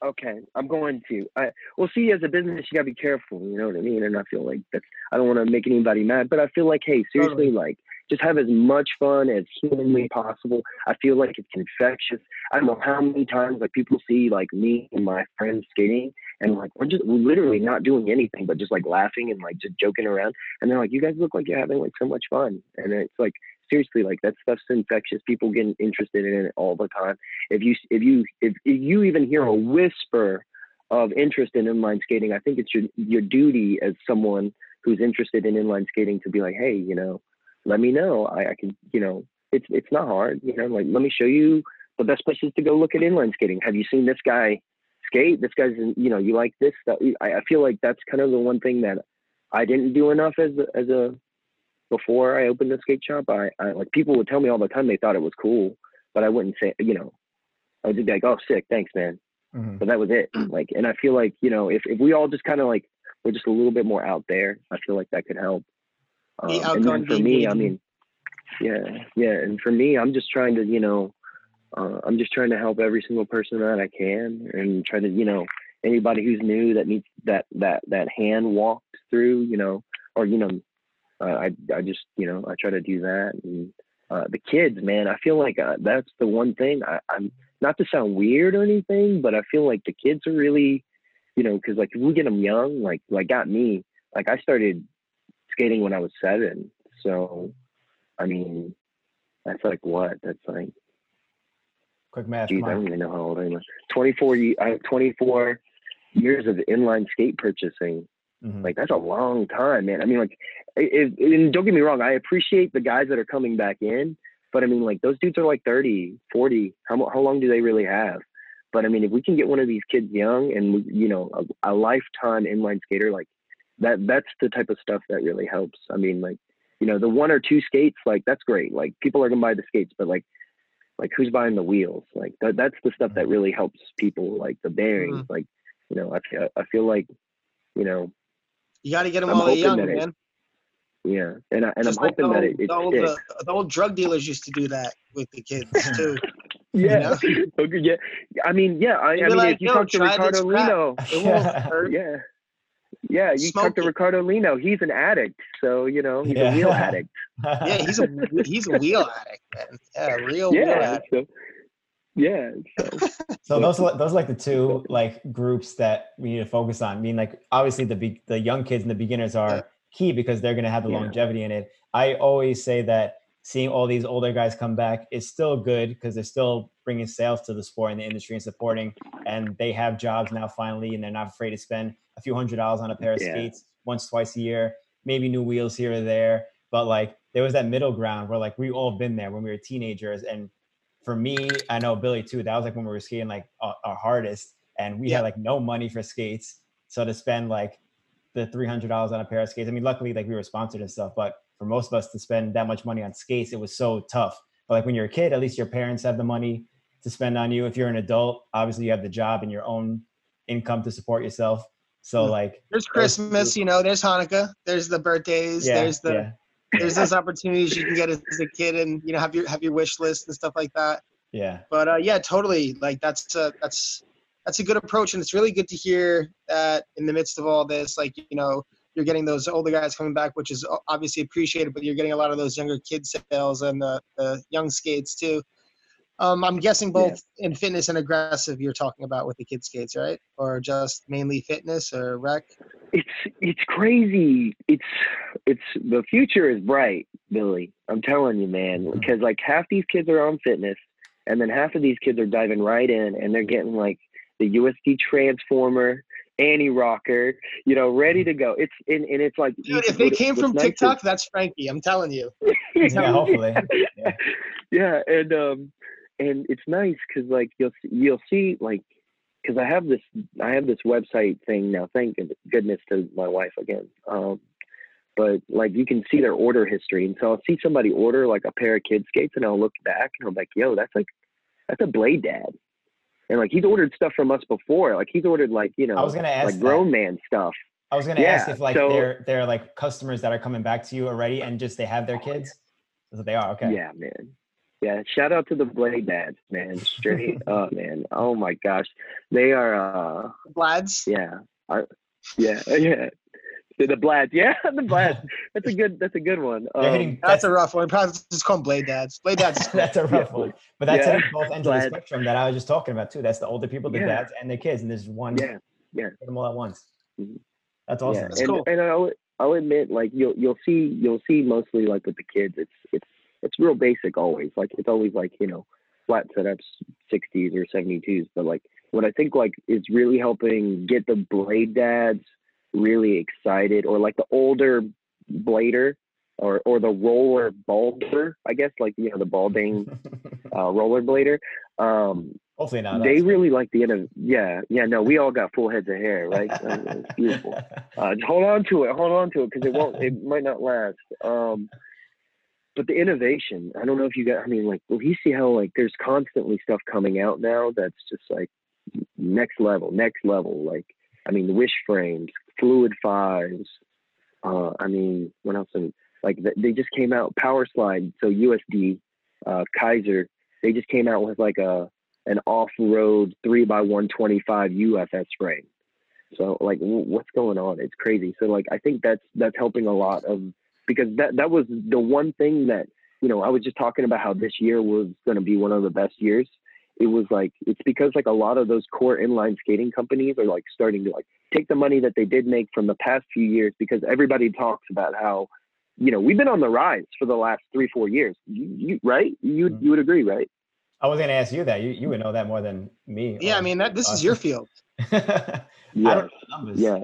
Speaker 3: Okay. I'm going to. I well, see, as a business, you gotta be careful. You know what I mean? And I feel like that's. I don't want to make anybody mad, but I feel like, hey, seriously, totally. like just have as much fun as humanly possible. I feel like it's infectious. I don't know how many times like people see like me and my friends skating and like we're just we're literally not doing anything but just like laughing and like just joking around and they're like you guys look like you're having like so much fun and it's like seriously like that stuff's infectious people getting interested in it all the time if you if you if, if you even hear a whisper of interest in inline skating i think it's your your duty as someone who's interested in inline skating to be like hey you know let me know. I, I can, you know, it's it's not hard. You know, like let me show you the best places to go look at inline skating. Have you seen this guy skate? This guy's, you know, you like this stuff. I, I feel like that's kind of the one thing that I didn't do enough as as a before I opened the skate shop. I, I like people would tell me all the time they thought it was cool, but I wouldn't say, you know, I would just be like, oh, sick, thanks, man. Mm-hmm. But that was it. Like, and I feel like you know, if if we all just kind of like we're just a little bit more out there, I feel like that could help. Um, and then for me, I mean, yeah, yeah, and for me, I'm just trying to, you know, uh, I'm just trying to help every single person that I can, and try to, you know, anybody who's new that needs that that that hand walked through, you know, or you know, uh, I I just you know I try to do that, and uh, the kids, man, I feel like uh, that's the one thing I, I'm not to sound weird or anything, but I feel like the kids are really, you know, because like if we get them young, like like got me, like I started skating when I was seven. So, I mean, that's like what? That's like
Speaker 2: quick math.
Speaker 3: Geez, I don't even know how old I am. 24. I have 24 years of inline skate purchasing. Mm-hmm. Like that's a long time, man. I mean, like, if, and don't get me wrong, I appreciate the guys that are coming back in, but I mean, like those dudes are like 30, 40. How how long do they really have? But I mean, if we can get one of these kids young and you know a, a lifetime inline skater, like that that's the type of stuff that really helps. I mean, like, you know, the one or two skates, like that's great. Like people are gonna buy the skates, but like like who's buying the wheels? Like that, that's the stuff that mm-hmm. really helps people, like the bearings. Mm-hmm. Like, you know, I I feel like, you know,
Speaker 1: You got to get them
Speaker 3: I'm
Speaker 1: while they're young,
Speaker 3: it-
Speaker 1: man.
Speaker 3: Yeah, and I, and
Speaker 1: Just
Speaker 3: I'm
Speaker 1: like
Speaker 3: hoping
Speaker 1: the
Speaker 3: that
Speaker 1: old,
Speaker 3: it, it
Speaker 1: the, old,
Speaker 3: sticks.
Speaker 1: uh, the old drug dealers used to do that with the kids too.
Speaker 3: Yeah. okay. Yeah. I mean, yeah. I, I mean,
Speaker 1: like,
Speaker 3: if you talk to Ricardo. Lino,
Speaker 1: It won't hurt.
Speaker 3: yeah, yeah, you
Speaker 1: Smoke
Speaker 3: talk to
Speaker 1: it.
Speaker 3: Ricardo Lino. He's an addict, so you know he's
Speaker 2: Yeah.
Speaker 3: a real addict.
Speaker 1: Yeah, he's a he's a wheel addict, man. Yeah, a real wheel addict.
Speaker 3: So, yeah. So,
Speaker 2: So those are those are like the two like groups that we need to focus on. I mean, like obviously the be- the young kids and the beginners are key because they're going to have the
Speaker 3: Yeah.
Speaker 2: longevity in it. I always say that seeing all these older guys come back is still good because they're still bringing sales to the sport and the industry and supporting. And they have jobs now finally, and they're not afraid to spend a few hundred dollars on a pair of
Speaker 3: Yeah.
Speaker 2: skates once twice a year, maybe new wheels here or there. But like there was that middle ground where like we all been there when we were teenagers and for me, I know Billy too. That was like when we were skating like our, our hardest, and we
Speaker 1: Yeah.
Speaker 2: had like no money for skates. So to spend like the three hundred dollars on a pair of skates, I mean, luckily like we were sponsored and stuff, but for most of us to spend that much money on skates, it was so tough. But like when you're a kid, at least your parents have the money to spend on you. If you're an adult, obviously you have the job and your own income to support yourself. So
Speaker 1: mm.
Speaker 2: like,
Speaker 1: There's Christmas, you know. There's Hanukkah. There's the birthdays.
Speaker 2: yeah,
Speaker 1: there's the
Speaker 2: yeah,
Speaker 1: there's those opportunities you can get as a kid, and you know have your have your wish list and stuff like that.
Speaker 2: yeah.
Speaker 1: But uh, yeah, totally. Like that's a, that's that's a good approach, and it's really good to hear that in the midst of all this, like you know, you're getting those older guys coming back, which is obviously appreciated. But you're getting a lot of those younger kid sales and the, the young skates too. Um, I'm guessing
Speaker 3: Yeah.
Speaker 1: both in fitness and aggressive. You're talking about with the kid skates, right? Or just mainly fitness or rec?
Speaker 3: it's it's crazy. It's it's the future is bright, Billy. I'm telling you, man.
Speaker 2: Mhm.
Speaker 3: Because like half these kids are on fitness, and then half of these kids are diving right in, and they're getting like the USD transformer, Annie rocker, you know, ready to go. It's and, and it's like
Speaker 1: Dude, if they came from
Speaker 3: nice is-
Speaker 1: TikTok, that's Frankie. I'm telling you.
Speaker 2: Yeah, hopefully. Yeah.
Speaker 3: yeah, and um, and it's nice because like you'll see, you'll see like because I have this I have this website thing now. Thank goodness to my wife again. Um, but like you can see their order history, and so I'll see somebody order like a pair of kid skates, and I'll look back and I'm like, yo, that's like that's a Blade Dad. And like he's ordered stuff from us before. Like he's ordered like you know
Speaker 2: I was gonna ask
Speaker 3: like
Speaker 2: that.
Speaker 3: grown man stuff.
Speaker 2: I was gonna ask if like
Speaker 3: so-
Speaker 2: they're they're like customers that are coming back to you already and just they have their kids. So they are okay.
Speaker 3: Yeah, man. Yeah, shout out to the Blade Dads, man. Straight up, man. Oh my gosh, they are. uh
Speaker 1: Lads.
Speaker 3: Yeah, I, yeah, yeah. The, the Blads, yeah, the Blads. That's a good. That's a good one. Um,
Speaker 2: hitting
Speaker 1: That's a rough one. Probably just call them Blade Dads. Blade Dads.
Speaker 2: that's a rough
Speaker 3: Yeah.
Speaker 2: one. But that's
Speaker 3: Yeah.
Speaker 2: hitting both ends of the spectrum that I was just talking about too. That's the older people, the
Speaker 3: Yeah.
Speaker 2: dads and their kids, and there's one
Speaker 3: yeah,
Speaker 2: hit them all at once.
Speaker 3: Mhm.
Speaker 2: That's awesome.
Speaker 3: yeah.
Speaker 1: That's
Speaker 3: and
Speaker 1: cool.
Speaker 3: and I'll I'll admit, like you'll you'll see you'll see mostly like with the kids, it's it's it's real basic always. Like it's always like you know flat setups, 60s or 72s. But like what I think like is really helping get the blade dads really excited, or like the older blader. Or, or the roller balder, I guess, like you know the balding uh, roller blader. Um,
Speaker 2: Hopefully not.
Speaker 3: they
Speaker 2: us.
Speaker 3: really like the end of yeah yeah no we all got full heads of hair right Uh, it's beautiful uh, hold on to it hold on to it because it won't it might not last um but the innovation i don't know if you got i mean like well you see how like there's constantly stuff coming out now that's just like next level next level like i mean the wish frames fluid fives uh i mean what else and like they just came out Powerslide so usd uh Kizer they just came out with like a an off-road three by 125 UFS frame. So like, what's going on? It's crazy. So like, I think that's that's helping a lot of because that that was the one thing that you know I was just talking about how this year was going to be one of the best years. It was like it's because like a lot of those core inline skating companies are like starting to like take the money that they did make from the past few years because everybody talks about how you know we've been on the rise for the last three four years. You, you right? You
Speaker 2: Mhm.
Speaker 3: you would agree, right?
Speaker 2: I was gonna ask you that. You you would know that more than me.
Speaker 1: Yeah, I mean that this is your field.
Speaker 2: I
Speaker 3: Yes.
Speaker 2: don't know the numbers.
Speaker 3: Yes.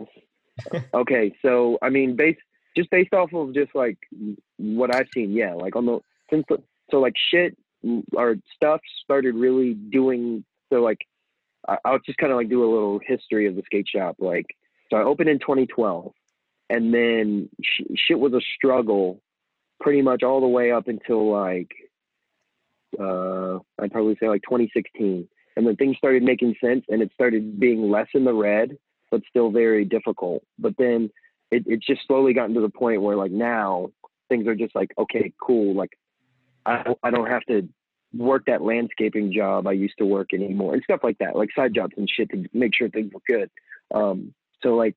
Speaker 3: okay, so I mean, based just based off of just like what I've seen, yeah, like on the since the, so like shit or stuff started really doing so like I, I'll just kind of like do a little history of the skate shop. Like, so I opened in 2012, and then sh- shit was a struggle pretty much all the way up until like uh I'd probably say like 2016 and then things started making sense and it started being less in the red but still very difficult but then it, it's just slowly gotten to the point where like now things are just like okay, cool. Like I I don't have to work that landscaping job I used to work anymore and stuff like that, like side jobs and shit to make sure things look good. Um, so like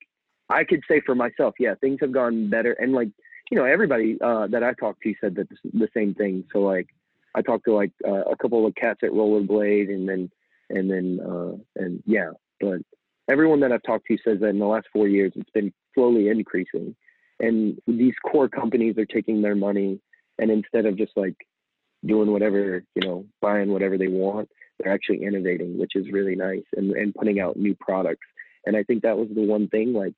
Speaker 3: I could say for myself, yeah, things have gone better. And like, you know, everybody uh, that I talked to said that the same thing. So like, I talked to like uh, a couple of cats at Rollerblade, and then and then uh, and yeah, but everyone that I've talked to says that in the last four years, it's been slowly increasing. And these core companies are taking their money, and instead of just like doing whatever, you know, buying whatever they want, they're actually innovating, which is really nice, and and putting out new products. And I think that was the one thing, like,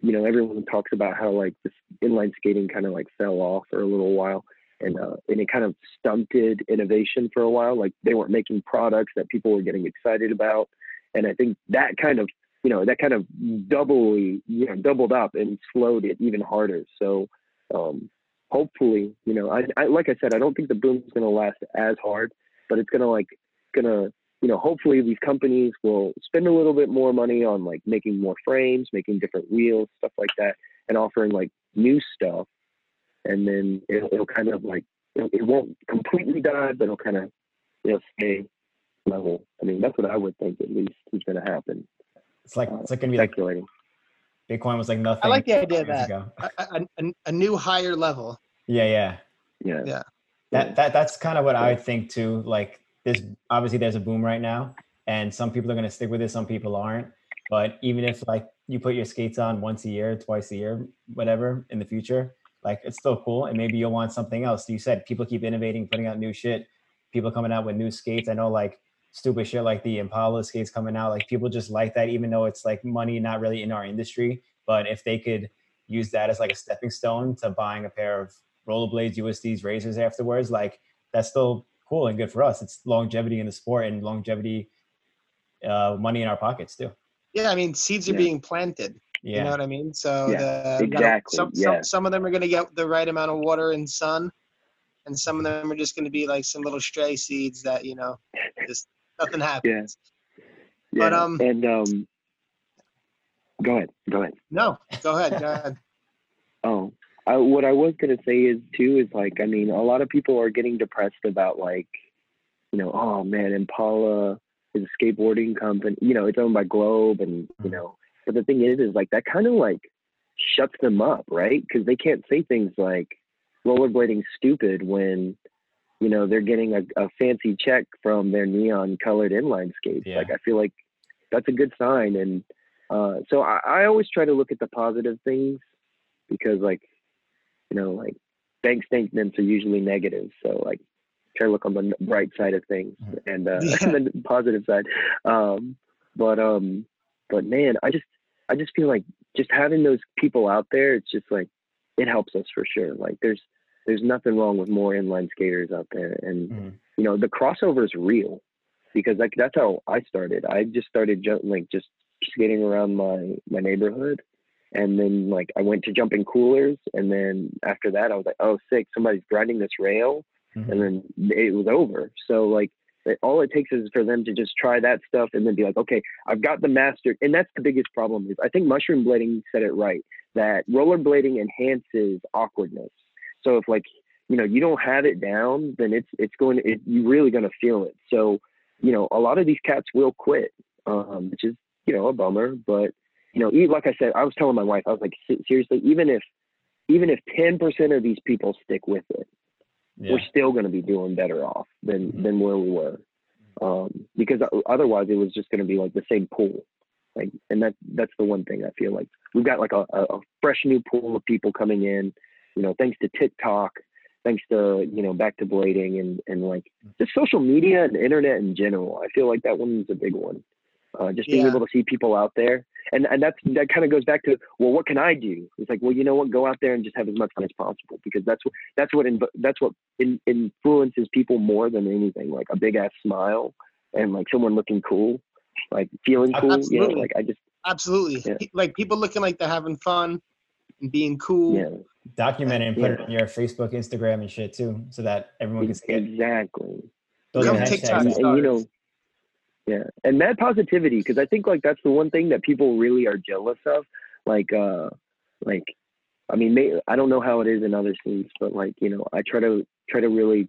Speaker 3: you know, everyone talks about how like this inline skating kind of like fell off for a little while, and uh, and it kind of stunted innovation for a while. Like they weren't making products that people were getting excited about, and I think that kind of you know that kind of doubly you know doubled up and slowed it even harder. So um, hopefully, you know, I, I like I said, I don't think the boom is going to last as hard, but it's going to like gonna you know hopefully these companies will spend a little bit more money on like making more frames, making different wheels, stuff like that, and offering like new stuff, and then it'll, it'll kind of like it, it won't completely die, but it'll kind of you know stay level. I mean, that's what I would think at least is going to happen.
Speaker 2: It's like it's like gonna be like Bitcoin was like nothing.
Speaker 1: I like the idea of that. A, a, a- a new higher level.
Speaker 2: Yeah, yeah.
Speaker 3: Yeah.
Speaker 1: Yeah.
Speaker 2: That that that's kind of what I think too. Like this, obviously, there's a boom right now, and some people are gonna stick with it, some people aren't. But even if like you put your skates on once a year, twice a year, whatever, in the future, like it's still cool, and maybe you'll want something else. You said people keep innovating, putting out new shit. People coming out with new skates. I know like stupid shit like the Impala skates coming out. Like people just like that, even though it's like money not really in our industry. But if they could use that as like a stepping stone to buying a pair of rollerblades, USDs, razors afterwards, like that's still cool and good for us. It's longevity in the sport and longevity, uh, money in our pockets too.
Speaker 1: Yeah, I mean, seeds are
Speaker 3: Yeah.
Speaker 1: being planted. Yeah. You know what I mean? So
Speaker 3: Yeah,
Speaker 1: the, you gotta-
Speaker 3: exactly,
Speaker 1: Some,
Speaker 3: yeah.
Speaker 1: some some of them are going to get the right amount of water and sun, and some of them are just going to be like some little stray seeds that you know, just nothing happens.
Speaker 3: Yeah.
Speaker 1: But, um,
Speaker 3: and um, go ahead. Go ahead.
Speaker 1: No, go ahead. Go ahead.
Speaker 3: Oh, I, what I was gonna say is too is like I mean a lot of people are getting depressed about like, you know, oh man, Impala is a skateboarding company. You know, it's owned by Globe, and you know, but the thing is, is like that kind of like shuts them up, right? Because they can't say things like rollerblading stupid when you know they're getting a, a fancy check from their neon colored inline skates.
Speaker 2: Yeah.
Speaker 3: Like I feel like that's a good sign, and uh, so I, I always try to look at the positive things because like you know like bank statements are usually negative so like try to look on the bright side of things
Speaker 2: Mhm.
Speaker 3: and uh
Speaker 1: Yeah.
Speaker 3: the positive side um but um but man i just i just feel like just having those people out there it's just like it helps us for sure like there's there's nothing wrong with more inline skaters out there and
Speaker 2: Mhm.
Speaker 3: you know the crossover is real because like that's how i started i just started ju- like just skating around my my neighborhood and then like I went to jumping coolers, and then after that I was like, oh, sick! Somebody's grinding this rail,
Speaker 2: Mhm.
Speaker 3: and then it was over. So like, it, all it takes is for them to just try that stuff, and then be like, okay, I've got the master. And that's the biggest problem is I think mushroom blading said it right that rollerblading enhances awkwardness. So if like you know you don't have it down, then it's it's going to it, you're really going to feel it. So you know a lot of these cats will quit, um, which is you know a bummer, but you know, like I said, I was telling my wife, I was like, seriously, even if, even if 10% of these people stick with it,
Speaker 2: yeah.
Speaker 3: we're still going to be doing better off than,
Speaker 2: Mhm.
Speaker 3: than where we were. Um, because otherwise it was just going to be like the same pool. Like, and that, that's the one thing I feel like we've got like a, a fresh new pool of people coming in, you know, thanks to TikTok, thanks to, you know, back to blading and, and like just social media and internet in general. I feel like that one's a big one. Uh, just being
Speaker 1: Yeah.
Speaker 3: able to see people out there and and that's that kind of goes back to well what can i do it's like well you know what go out there and just have as much fun as possible because that's what that's what inv- that's what in, influences people more than anything like a big ass smile and like someone looking cool like feeling cool you know like i just
Speaker 1: Absolutely.
Speaker 3: Yeah.
Speaker 1: Like people looking like they're having fun and being cool.
Speaker 3: yeah
Speaker 2: Document it and put it on your Facebook, Instagram, and shit too, so that everyone can see it.
Speaker 3: exactly
Speaker 2: Those
Speaker 1: Become
Speaker 2: are
Speaker 1: TikTok
Speaker 2: hashtags.
Speaker 3: and, and, you know yeah and that positivity because i think like that's the one thing that people really are jealous of like uh like I mean, may, I don't know how it is in other scenes, but like you know, I try to try to really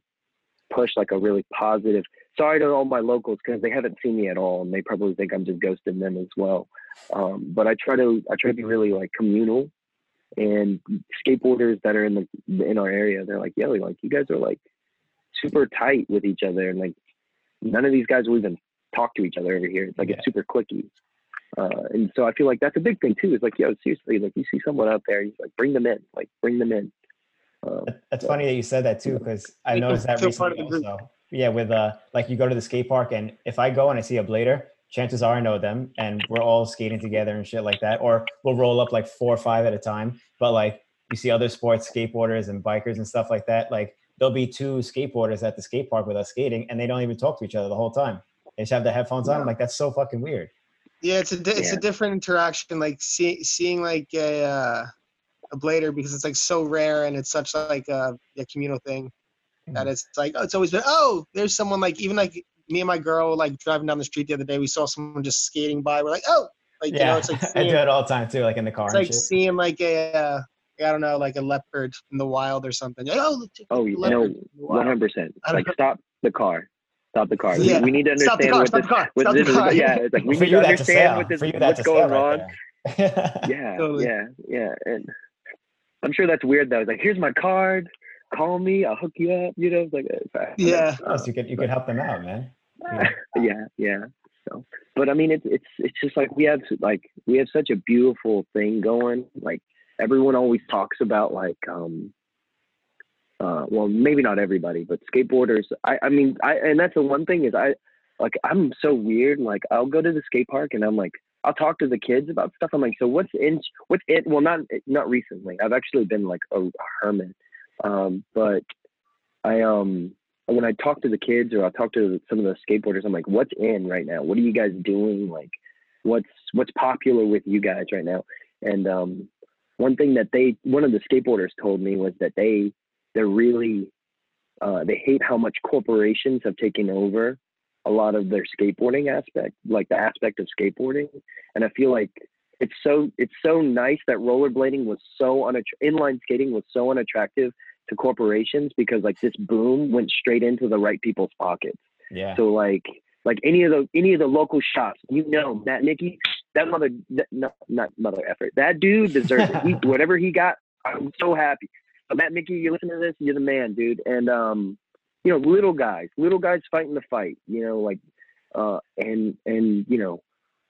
Speaker 3: push like a really positive. Sorry to all my locals because they haven't seen me at all, and they probably think I'm just ghosting them as well. Um, but I try to I try to be really like communal, and skateboarders that are in the in our area, they're like, yo, like you guys are like super tight with each other, and like none of these guys will even talk to each other over here. It's like
Speaker 2: Yeah.
Speaker 3: it's super clicky. Uh, and so I feel like that's a big thing too. Is like, yo, seriously, like you see someone out there, you like bring them in, like bring them in.
Speaker 2: That- That's funny that you said that too, because I noticed that
Speaker 1: feel
Speaker 2: recently
Speaker 1: of
Speaker 2: also. Yeah, with uh, like you go to the skate park, and if I go and I see a blader, chances are I know them, and we're all skating together and shit like that. Or we'll roll up like four or five at a time. But like you see other sports skateboarders and bikers and stuff like that. Like there'll be two skateboarders at the skate park with us skating, and they don't even talk to each other the whole time. They just have the headphones on. I'm like, that's so fucking weird.
Speaker 1: Yeah, it's a di- it's a different interaction. Like see, seeing like a uh, a blader because it's like so rare and it's such like a, a communal thing that
Speaker 2: Mhm.
Speaker 1: it's like oh, it's always been oh there's someone like even like me and my girl like driving down the street the other day we saw someone just skating by we're like oh like you know it's like
Speaker 2: I do it all the time too, like in the car
Speaker 1: it's
Speaker 2: and
Speaker 1: like
Speaker 2: shit.
Speaker 1: seeing like a uh, I don't know like a leopard in the wild or something like, oh
Speaker 3: oh, you know,
Speaker 1: in the
Speaker 3: one
Speaker 1: wild.
Speaker 3: hundred percent. Like
Speaker 1: know.
Speaker 3: stop the car, stop the car. We-
Speaker 1: Yeah.
Speaker 3: We, need to understand
Speaker 1: car
Speaker 3: what this. What this is, yeah, it's like we
Speaker 2: For
Speaker 3: need to understand what this, what's going
Speaker 2: sale
Speaker 3: on. Yeah,
Speaker 1: Totally.
Speaker 3: yeah, yeah. And I'm sure that's weird though. It's like, here's my card. Call me. I'll hook you up. You know, it's like, uh, uh,
Speaker 1: Yeah.
Speaker 3: uh,
Speaker 2: Yes, you could you could help them out, man. Yeah.
Speaker 3: yeah. So, but I mean, it's it's it's just like we have like we have such a beautiful thing going. Like everyone always talks about like um, uh, well, maybe not everybody, but skateboarders. I I mean, I and that's the one thing is I like I'm so weird. Like I'll go to the skate park and I'm like I'll talk to the kids about stuff. I'm like, so what's in what's it? Well, not not recently. I've actually been like a, a hermit, um, but I um when I talk to the kids or I talk to some of the skateboarders, I'm like, what's in right now? What are you guys doing? Like, what's what's popular with you guys right now? And um, one thing that they, one of the skateboarders told me was that they, they're really, uh, they hate how much corporations have taken over a lot of their skateboarding aspect, like the aspect of skateboarding. And I feel like it's so, it's so nice that rollerblading was so unatt- inline skating was so unattractive to corporations because like this boom went straight into the right people's pockets.
Speaker 2: Yeah.
Speaker 3: So like like any of the any of the local shops, you know, Matt Nicky, that mother that, no, not mother effort. That dude deserves it. He, whatever he got, I'm so happy. But Matt Nicky, you listen to this, you're the man, dude. And um, you know, little guys, little guys fighting the fight, you know, like uh and and you know,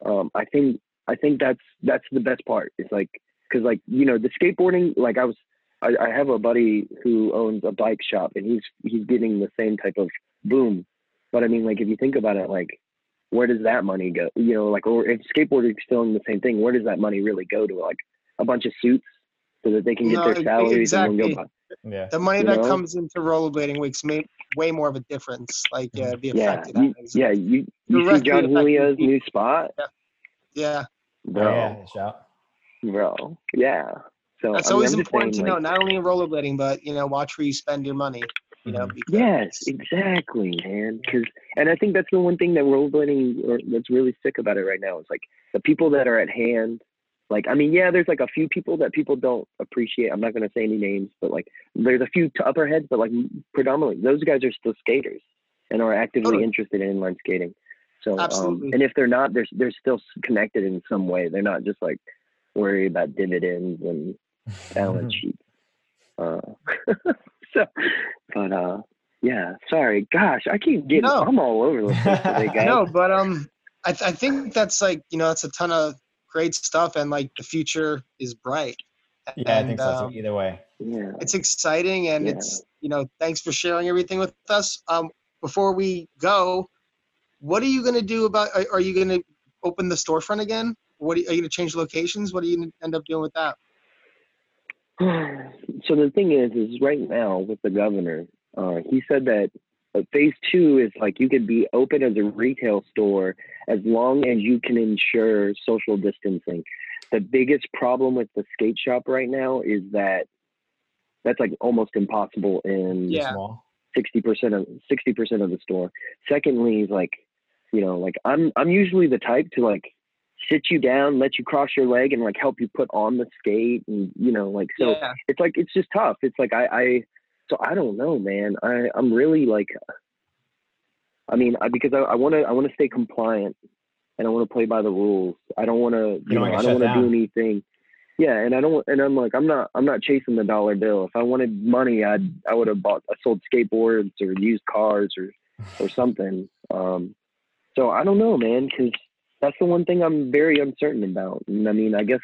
Speaker 3: um I think I think that's that's the best part. It's like because like you know the skateboarding like I was I, I have a buddy who owns a bike shop and he's he's getting the same type of boom. But I mean, like if you think about it, like where does that money go? You know, like or if skateboarding is still in the same thing, where does that money really go to? Like a bunch of suits so that they can get
Speaker 1: No,
Speaker 3: their salaries and then go buy.
Speaker 2: Yeah.
Speaker 1: the money
Speaker 3: You
Speaker 1: that
Speaker 3: know?
Speaker 1: comes into rollerblading weeks makes ma- way more of a difference like uh, the
Speaker 3: Yeah,
Speaker 1: effect it
Speaker 3: you,
Speaker 1: has.
Speaker 3: yeah. You you see John
Speaker 1: affecting
Speaker 3: Julio's new spot,
Speaker 1: yeah
Speaker 3: bro,
Speaker 2: Yeah. Shout.
Speaker 3: bro, yeah. So
Speaker 1: that's
Speaker 3: I mean,
Speaker 1: always
Speaker 3: I'm
Speaker 1: important
Speaker 3: saying,
Speaker 1: to know not only in rollerblading but you know watch where you spend your money you know
Speaker 2: Mhm.
Speaker 1: because
Speaker 3: Yes, exactly, man. Because, and I think that's the one thing that rollerblading, or that's really sick about it right now, is like the people that are at hand. Like, I mean, yeah, there's like a few people that people don't appreciate. I'm not gonna say any names, but like, there's a few upper heads, but like predominantly, those guys are still skaters and are actively
Speaker 1: Totally.
Speaker 3: interested in inline skating. So, um,
Speaker 1: Absolutely.
Speaker 3: and if they're not, they're they're still connected in some way. They're not just like worried about dividends and balance sheets. Uh, so, but uh, yeah. Sorry, gosh, I keep getting.
Speaker 1: No.
Speaker 3: I'm all over the place today, guys.
Speaker 1: no but um I, th- I think that's like you know that's a ton of great stuff and like the future is bright
Speaker 2: Yeah, I think so
Speaker 1: um,
Speaker 2: too. Either way.
Speaker 3: Yeah.
Speaker 1: it's exciting and
Speaker 3: Yeah.
Speaker 1: it's you know thanks for sharing everything with us um before we go what are you going to do about are, are you going to open the storefront again what are you, are you going to change locations what are you going to end up doing with that
Speaker 3: so the thing is, is right now with the governor, uh, he said that uh, phase two is like you could be open as a retail store as long as you can ensure social distancing. The biggest problem with the skate shop right now is that that's like almost impossible in
Speaker 1: Yeah.
Speaker 3: Sixty percent of sixty percent of the store. Secondly, is like, you know, like I'm I'm usually the type to like sit you down, let you cross your leg, and like help you put on the skate, and you know, like so.
Speaker 1: Yeah.
Speaker 3: It's like it's just tough. It's like I, I so I don't know, man. I I'm really like, I mean, I, because I, want to I want to stay compliant, and I want to play by the rules. I don't want to, you, know, I don't want to do anything. Yeah, and I don't, and I'm like, I'm not, I'm not chasing the dollar bill. If I wanted money, I'd, I would have bought, I sold skateboards or used cars or, or something. Um, so I don't know, man, because that's the one thing I'm very uncertain about. And I mean, I guess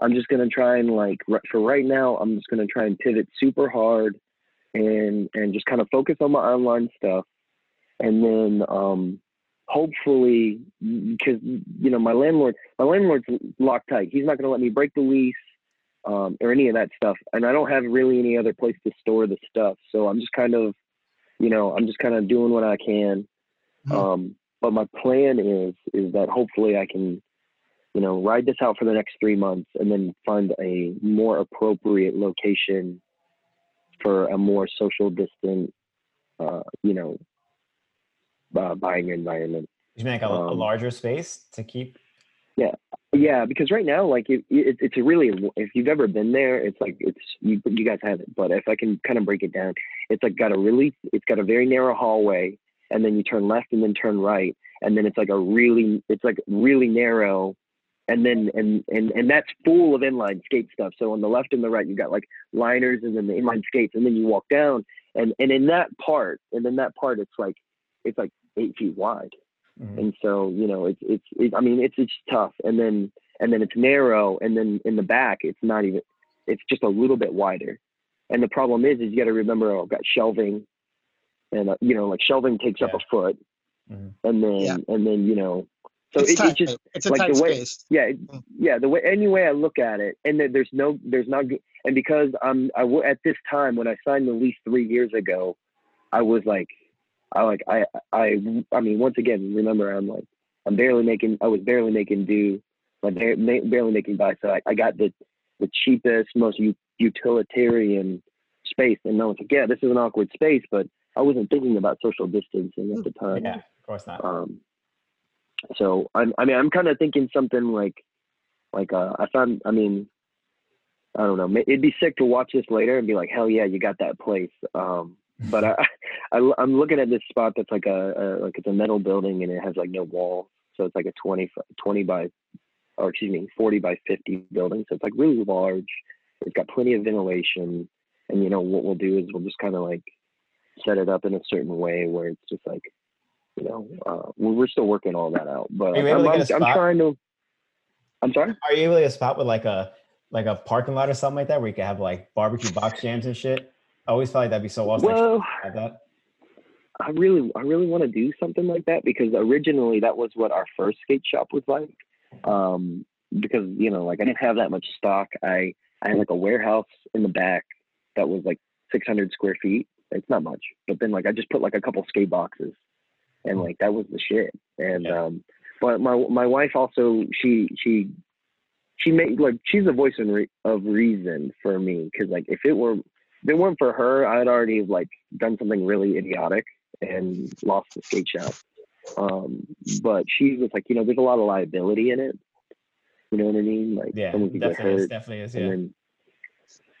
Speaker 3: I'm just gonna try and like, for right now, I'm just gonna try and pivot super hard, and and just kind of focus on my online stuff, and then um, hopefully, because you know my landlord, my landlord's locked tight. He's not gonna let me break the lease. Um, or any of that stuff, and I don't have really any other place to store the stuff. So I'm just kind of, you know, I'm just kind of doing what I can.
Speaker 1: Mhm.
Speaker 3: Um, but my plan is is that hopefully I can, you know, ride this out for the next three months and then find a more appropriate location for a more social distant, uh, you know, uh, buying environment.
Speaker 2: You mean like a, a
Speaker 3: Um,
Speaker 2: larger space to keep?
Speaker 3: Yeah, because right now, like it, it, it's a really if you've ever been there, it's like it's you you guys have it. But if I can kind of break it down, it's like got a really it's got a very narrow hallway, and then you turn left and then turn right, and then it's like a really it's like really narrow, and then and and and that's full of inline skate stuff. So on the left and the right, you got like liners and then the inline skates, and then you walk down, and and in that part, and in that part, it's like it's like eight feet wide
Speaker 2: Mhm.
Speaker 3: and so you know it's it's it, i mean it's it's tough and then and then it's narrow and then in the back it's not even it's just a little bit wider and the problem is is you got to remember oh, i've got shelving and uh, you know like shelving takes up a foot
Speaker 2: Mhm.
Speaker 3: and then
Speaker 1: Yeah.
Speaker 3: and then you know so
Speaker 1: it's
Speaker 3: it,
Speaker 1: tight.
Speaker 3: it just
Speaker 1: it's a
Speaker 3: like
Speaker 1: tight
Speaker 3: the way-
Speaker 1: space.
Speaker 3: yeah it-
Speaker 1: Mm.
Speaker 3: yeah the way any way i look at it and then there's no there's not and because i'm i w- at this time when i signed the lease three years ago i was like i like i i i mean once again remember i'm like i'm barely making i was barely making do like barely making by so I, I got the the cheapest most u- utilitarian space and i was like yeah this is an awkward space but i wasn't thinking about social distancing at the time
Speaker 2: Yeah, of course not.
Speaker 3: um, so I'm, I mean, I'm kind of thinking something like, like uh, I found. I mean, I don't know. It'd be sick to watch this later and be like, hell yeah, you got that place. Um, but I, I, I'm looking at this spot that's like a, a like it's a metal building and it has like no walls, so it's like a 20 20 by, or excuse me, 40 by 50 building. So it's like really large. It's got plenty of ventilation, and you know what we'll do is we'll just kind of like set it up in a certain way where it's just like you know, uh, we're we're still working all that out. But
Speaker 2: Are you able
Speaker 3: I'm, I'm, I'm trying to. I'm sorry.
Speaker 2: Are you able to get a spot with like a like a parking lot or something like that where you could have like barbecue box jams and shit? I always felt like that'd be so awesome.
Speaker 3: Well,
Speaker 2: have that.
Speaker 3: I really, I really want to do something like that because originally that was what our first skate shop was like. Um, because you know, like I didn't have that much stock. I I had like a warehouse in the back that was like 600 square feet. It's not much, but then like I just put like a couple skate boxes, and like that was the shit. And
Speaker 2: Yeah.
Speaker 3: um, but my my wife also she she she made like she's a voice of, re- of reason for me because like if it were if it weren't for her, I'd already like done something really idiotic and lost the skate shop. Um, but she was like, you know, there's a lot of liability in it. You know what I mean? Like
Speaker 2: Yeah,
Speaker 3: someone could get
Speaker 2: definitely is.
Speaker 3: hurt.
Speaker 2: Definitely is.
Speaker 3: And
Speaker 2: Yeah.
Speaker 3: then,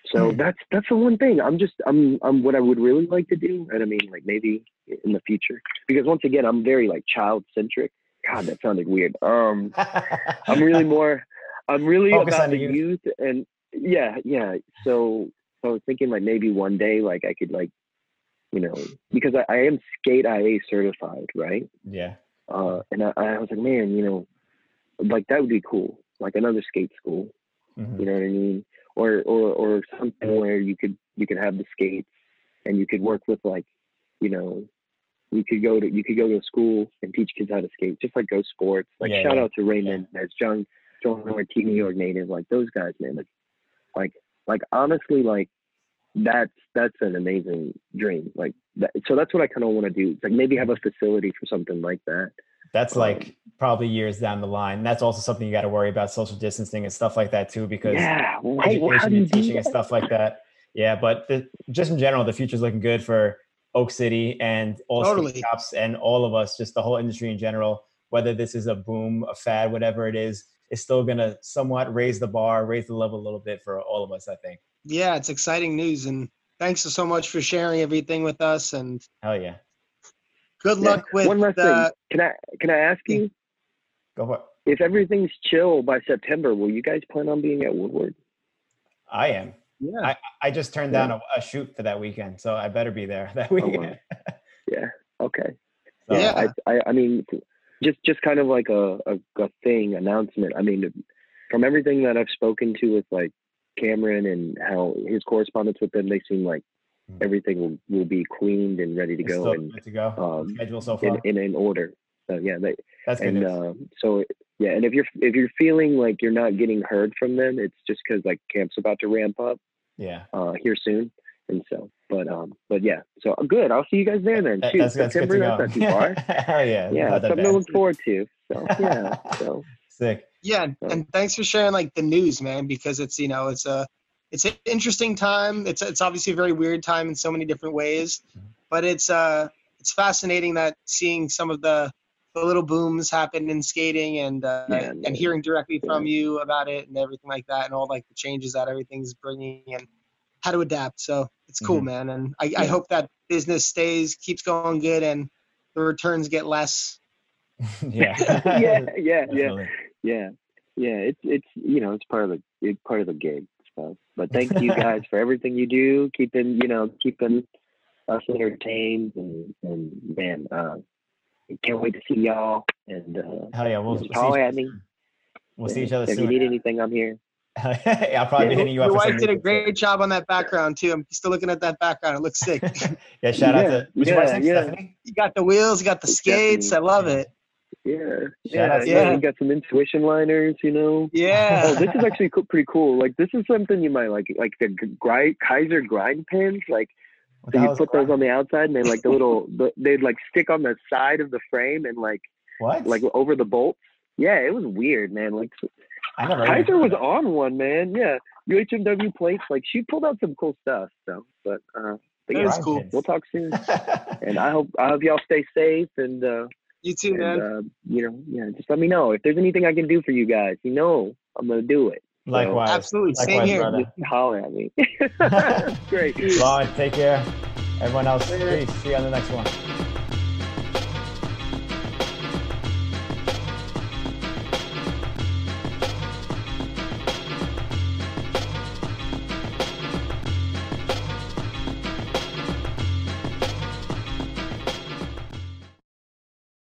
Speaker 3: so that's that's the one thing. I'm just I'm I'm what I would really like to do, and I mean like maybe in the future because once again I'm very like child centric. God, that sounded weird. Um, I'm really more. I'm really
Speaker 2: Focus
Speaker 3: about the
Speaker 2: the
Speaker 3: youth. and yeah, yeah. So, so I was thinking like maybe one day like I could like, you know, because I, I am skate IA certified, right?
Speaker 2: yeah.
Speaker 3: Uh, and I, I was like, man, you know, like that would be cool, like another skate school.
Speaker 2: Mhm.
Speaker 3: You know what I mean? Or or or something where you could you could have the skates and you could work with like, you know, you could go to you could go to school and teach kids how to skate, just like Go Sports. Like
Speaker 2: Yeah,
Speaker 3: shout
Speaker 2: yeah,
Speaker 3: out to Raymond as John John Martin, New York native, like those guys, man. Like like like honestly, like that's that's an amazing dream. Like that, so that's what I kind of want to do. It's like maybe have a facility for something like that.
Speaker 2: That's
Speaker 3: Um,
Speaker 2: like probably years down the line. That's also something you got to worry about social distancing and stuff like that too, because
Speaker 3: Yeah, right.
Speaker 2: Education
Speaker 3: do
Speaker 2: and teaching and stuff like that. Yeah, but the, just in general, the future's looking good for Oak City and all skate
Speaker 1: Totally.
Speaker 2: shops and all of us, just the whole industry in general. Whether this is a boom, a fad, whatever it is, it's still gonna somewhat raise the bar, raise the level a little bit for all of us. I think.
Speaker 1: Yeah, it's exciting news, and thanks so much for sharing everything with us. And
Speaker 2: Hell yeah,
Speaker 1: good
Speaker 3: Yeah,
Speaker 1: luck with
Speaker 3: One last
Speaker 1: uh,
Speaker 3: thing. Can I can I ask you
Speaker 2: go for it.
Speaker 3: if everything's chill by September? Will you guys plan on being at Woodward?
Speaker 2: I am.
Speaker 1: yeah.
Speaker 2: I I just turned down a, a shoot for that weekend, so I better be there that
Speaker 3: Oh, wow.
Speaker 2: weekend.
Speaker 3: Yeah. Okay.
Speaker 2: So,
Speaker 1: Yeah.
Speaker 3: I, I I mean, just just kind of like a, a a thing announcement. I mean, from everything that I've spoken to with like Cameron and how his correspondence with them, they seem like. Everything will, will be cleaned and ready to
Speaker 2: it's
Speaker 3: go
Speaker 2: still
Speaker 3: and
Speaker 2: good to go.
Speaker 3: um,
Speaker 2: Schedule so far.
Speaker 3: in, in an order. So yeah, they,
Speaker 2: That's good.
Speaker 3: and
Speaker 2: news.
Speaker 3: um, so yeah, and if you're if you're feeling like you're not getting heard from them, it's just because like camp's about to ramp up
Speaker 2: yeah.
Speaker 3: uh, here soon, and so but um but yeah, so good. I'll see you guys there then.
Speaker 2: That-
Speaker 3: Shoot,
Speaker 2: that's, that's good
Speaker 3: September,
Speaker 2: to
Speaker 3: that's
Speaker 2: go.
Speaker 3: not too far.
Speaker 2: Hell yeah.
Speaker 3: yeah,
Speaker 2: not that
Speaker 3: something to look forward to. So yeah, so
Speaker 2: Sick.
Speaker 1: Yeah, and thanks for sharing like the news, man, because it's you know it's a it's an interesting time. It's it's obviously a very weird time in so many different ways,
Speaker 2: Mhm.
Speaker 1: but it's uh it's fascinating that seeing some of the the little booms happen in skating and uh,
Speaker 3: Yeah,
Speaker 1: and hearing directly from you about it and everything like that and all like the changes that everything's bringing and how to adapt. So it's cool,
Speaker 2: Mhm.
Speaker 1: man, and I, I hope that business stays keeps going good and the returns get less.
Speaker 2: yeah.
Speaker 3: yeah, yeah, yeah, yeah, yeah. It's it's you know it's part of the it's part of the gig stuff. But thank you guys for everything you do, keeping you know keeping us entertained and and man, uh, can't wait to see y'all and uh,
Speaker 2: Hell yeah. We'll, we'll,
Speaker 3: Just holler
Speaker 2: see,
Speaker 3: at me.
Speaker 2: we'll see each other soon.
Speaker 3: if you
Speaker 2: soon.
Speaker 3: need anything, I'm here.
Speaker 2: yeah, I'll probably be hitting you up.
Speaker 1: Your
Speaker 2: for some
Speaker 1: wife did a
Speaker 2: music, so-
Speaker 1: great job on that background too. I'm still looking at that background. It looks sick.
Speaker 2: yeah, shout out to was your wife's
Speaker 3: yeah, yeah.
Speaker 2: Stephanie?
Speaker 1: You got the wheels, you got the
Speaker 3: It's
Speaker 1: skates. I love
Speaker 2: yeah.
Speaker 1: it.
Speaker 3: Yeah, yeah, yeah.
Speaker 1: you.
Speaker 3: Got some intuition liners, you know.
Speaker 1: Yeah.
Speaker 3: Oh, this is actually co- pretty cool. Like this is something you might like, like the grind, Kizer grind pins. Like so you put those on the outside, and they like the little, the, they'd like stick on the side of the frame and like
Speaker 2: What?
Speaker 3: like over the bolts. Yeah, it was weird, man. Like
Speaker 2: I never. Kizer
Speaker 3: was on one, man. Yeah, UHMW plates. Like she pulled out some cool stuff. So, but uh, but
Speaker 1: That
Speaker 3: yeah,
Speaker 1: is cool.
Speaker 3: We'll talk soon. And I hope I hope y'all stay safe and. uh
Speaker 1: You too,
Speaker 3: and,
Speaker 1: man.
Speaker 3: uh, you know, yeah, just let me know if there's anything I can do for you guys. You know, I'm gonna do it.
Speaker 2: Likewise.
Speaker 1: Absolutely. Same
Speaker 2: Likewise,
Speaker 1: here.
Speaker 2: brother.
Speaker 3: Just holler at me. Great.
Speaker 2: Long, take care. Everyone else,
Speaker 1: Later.
Speaker 2: peace. See you on the next one.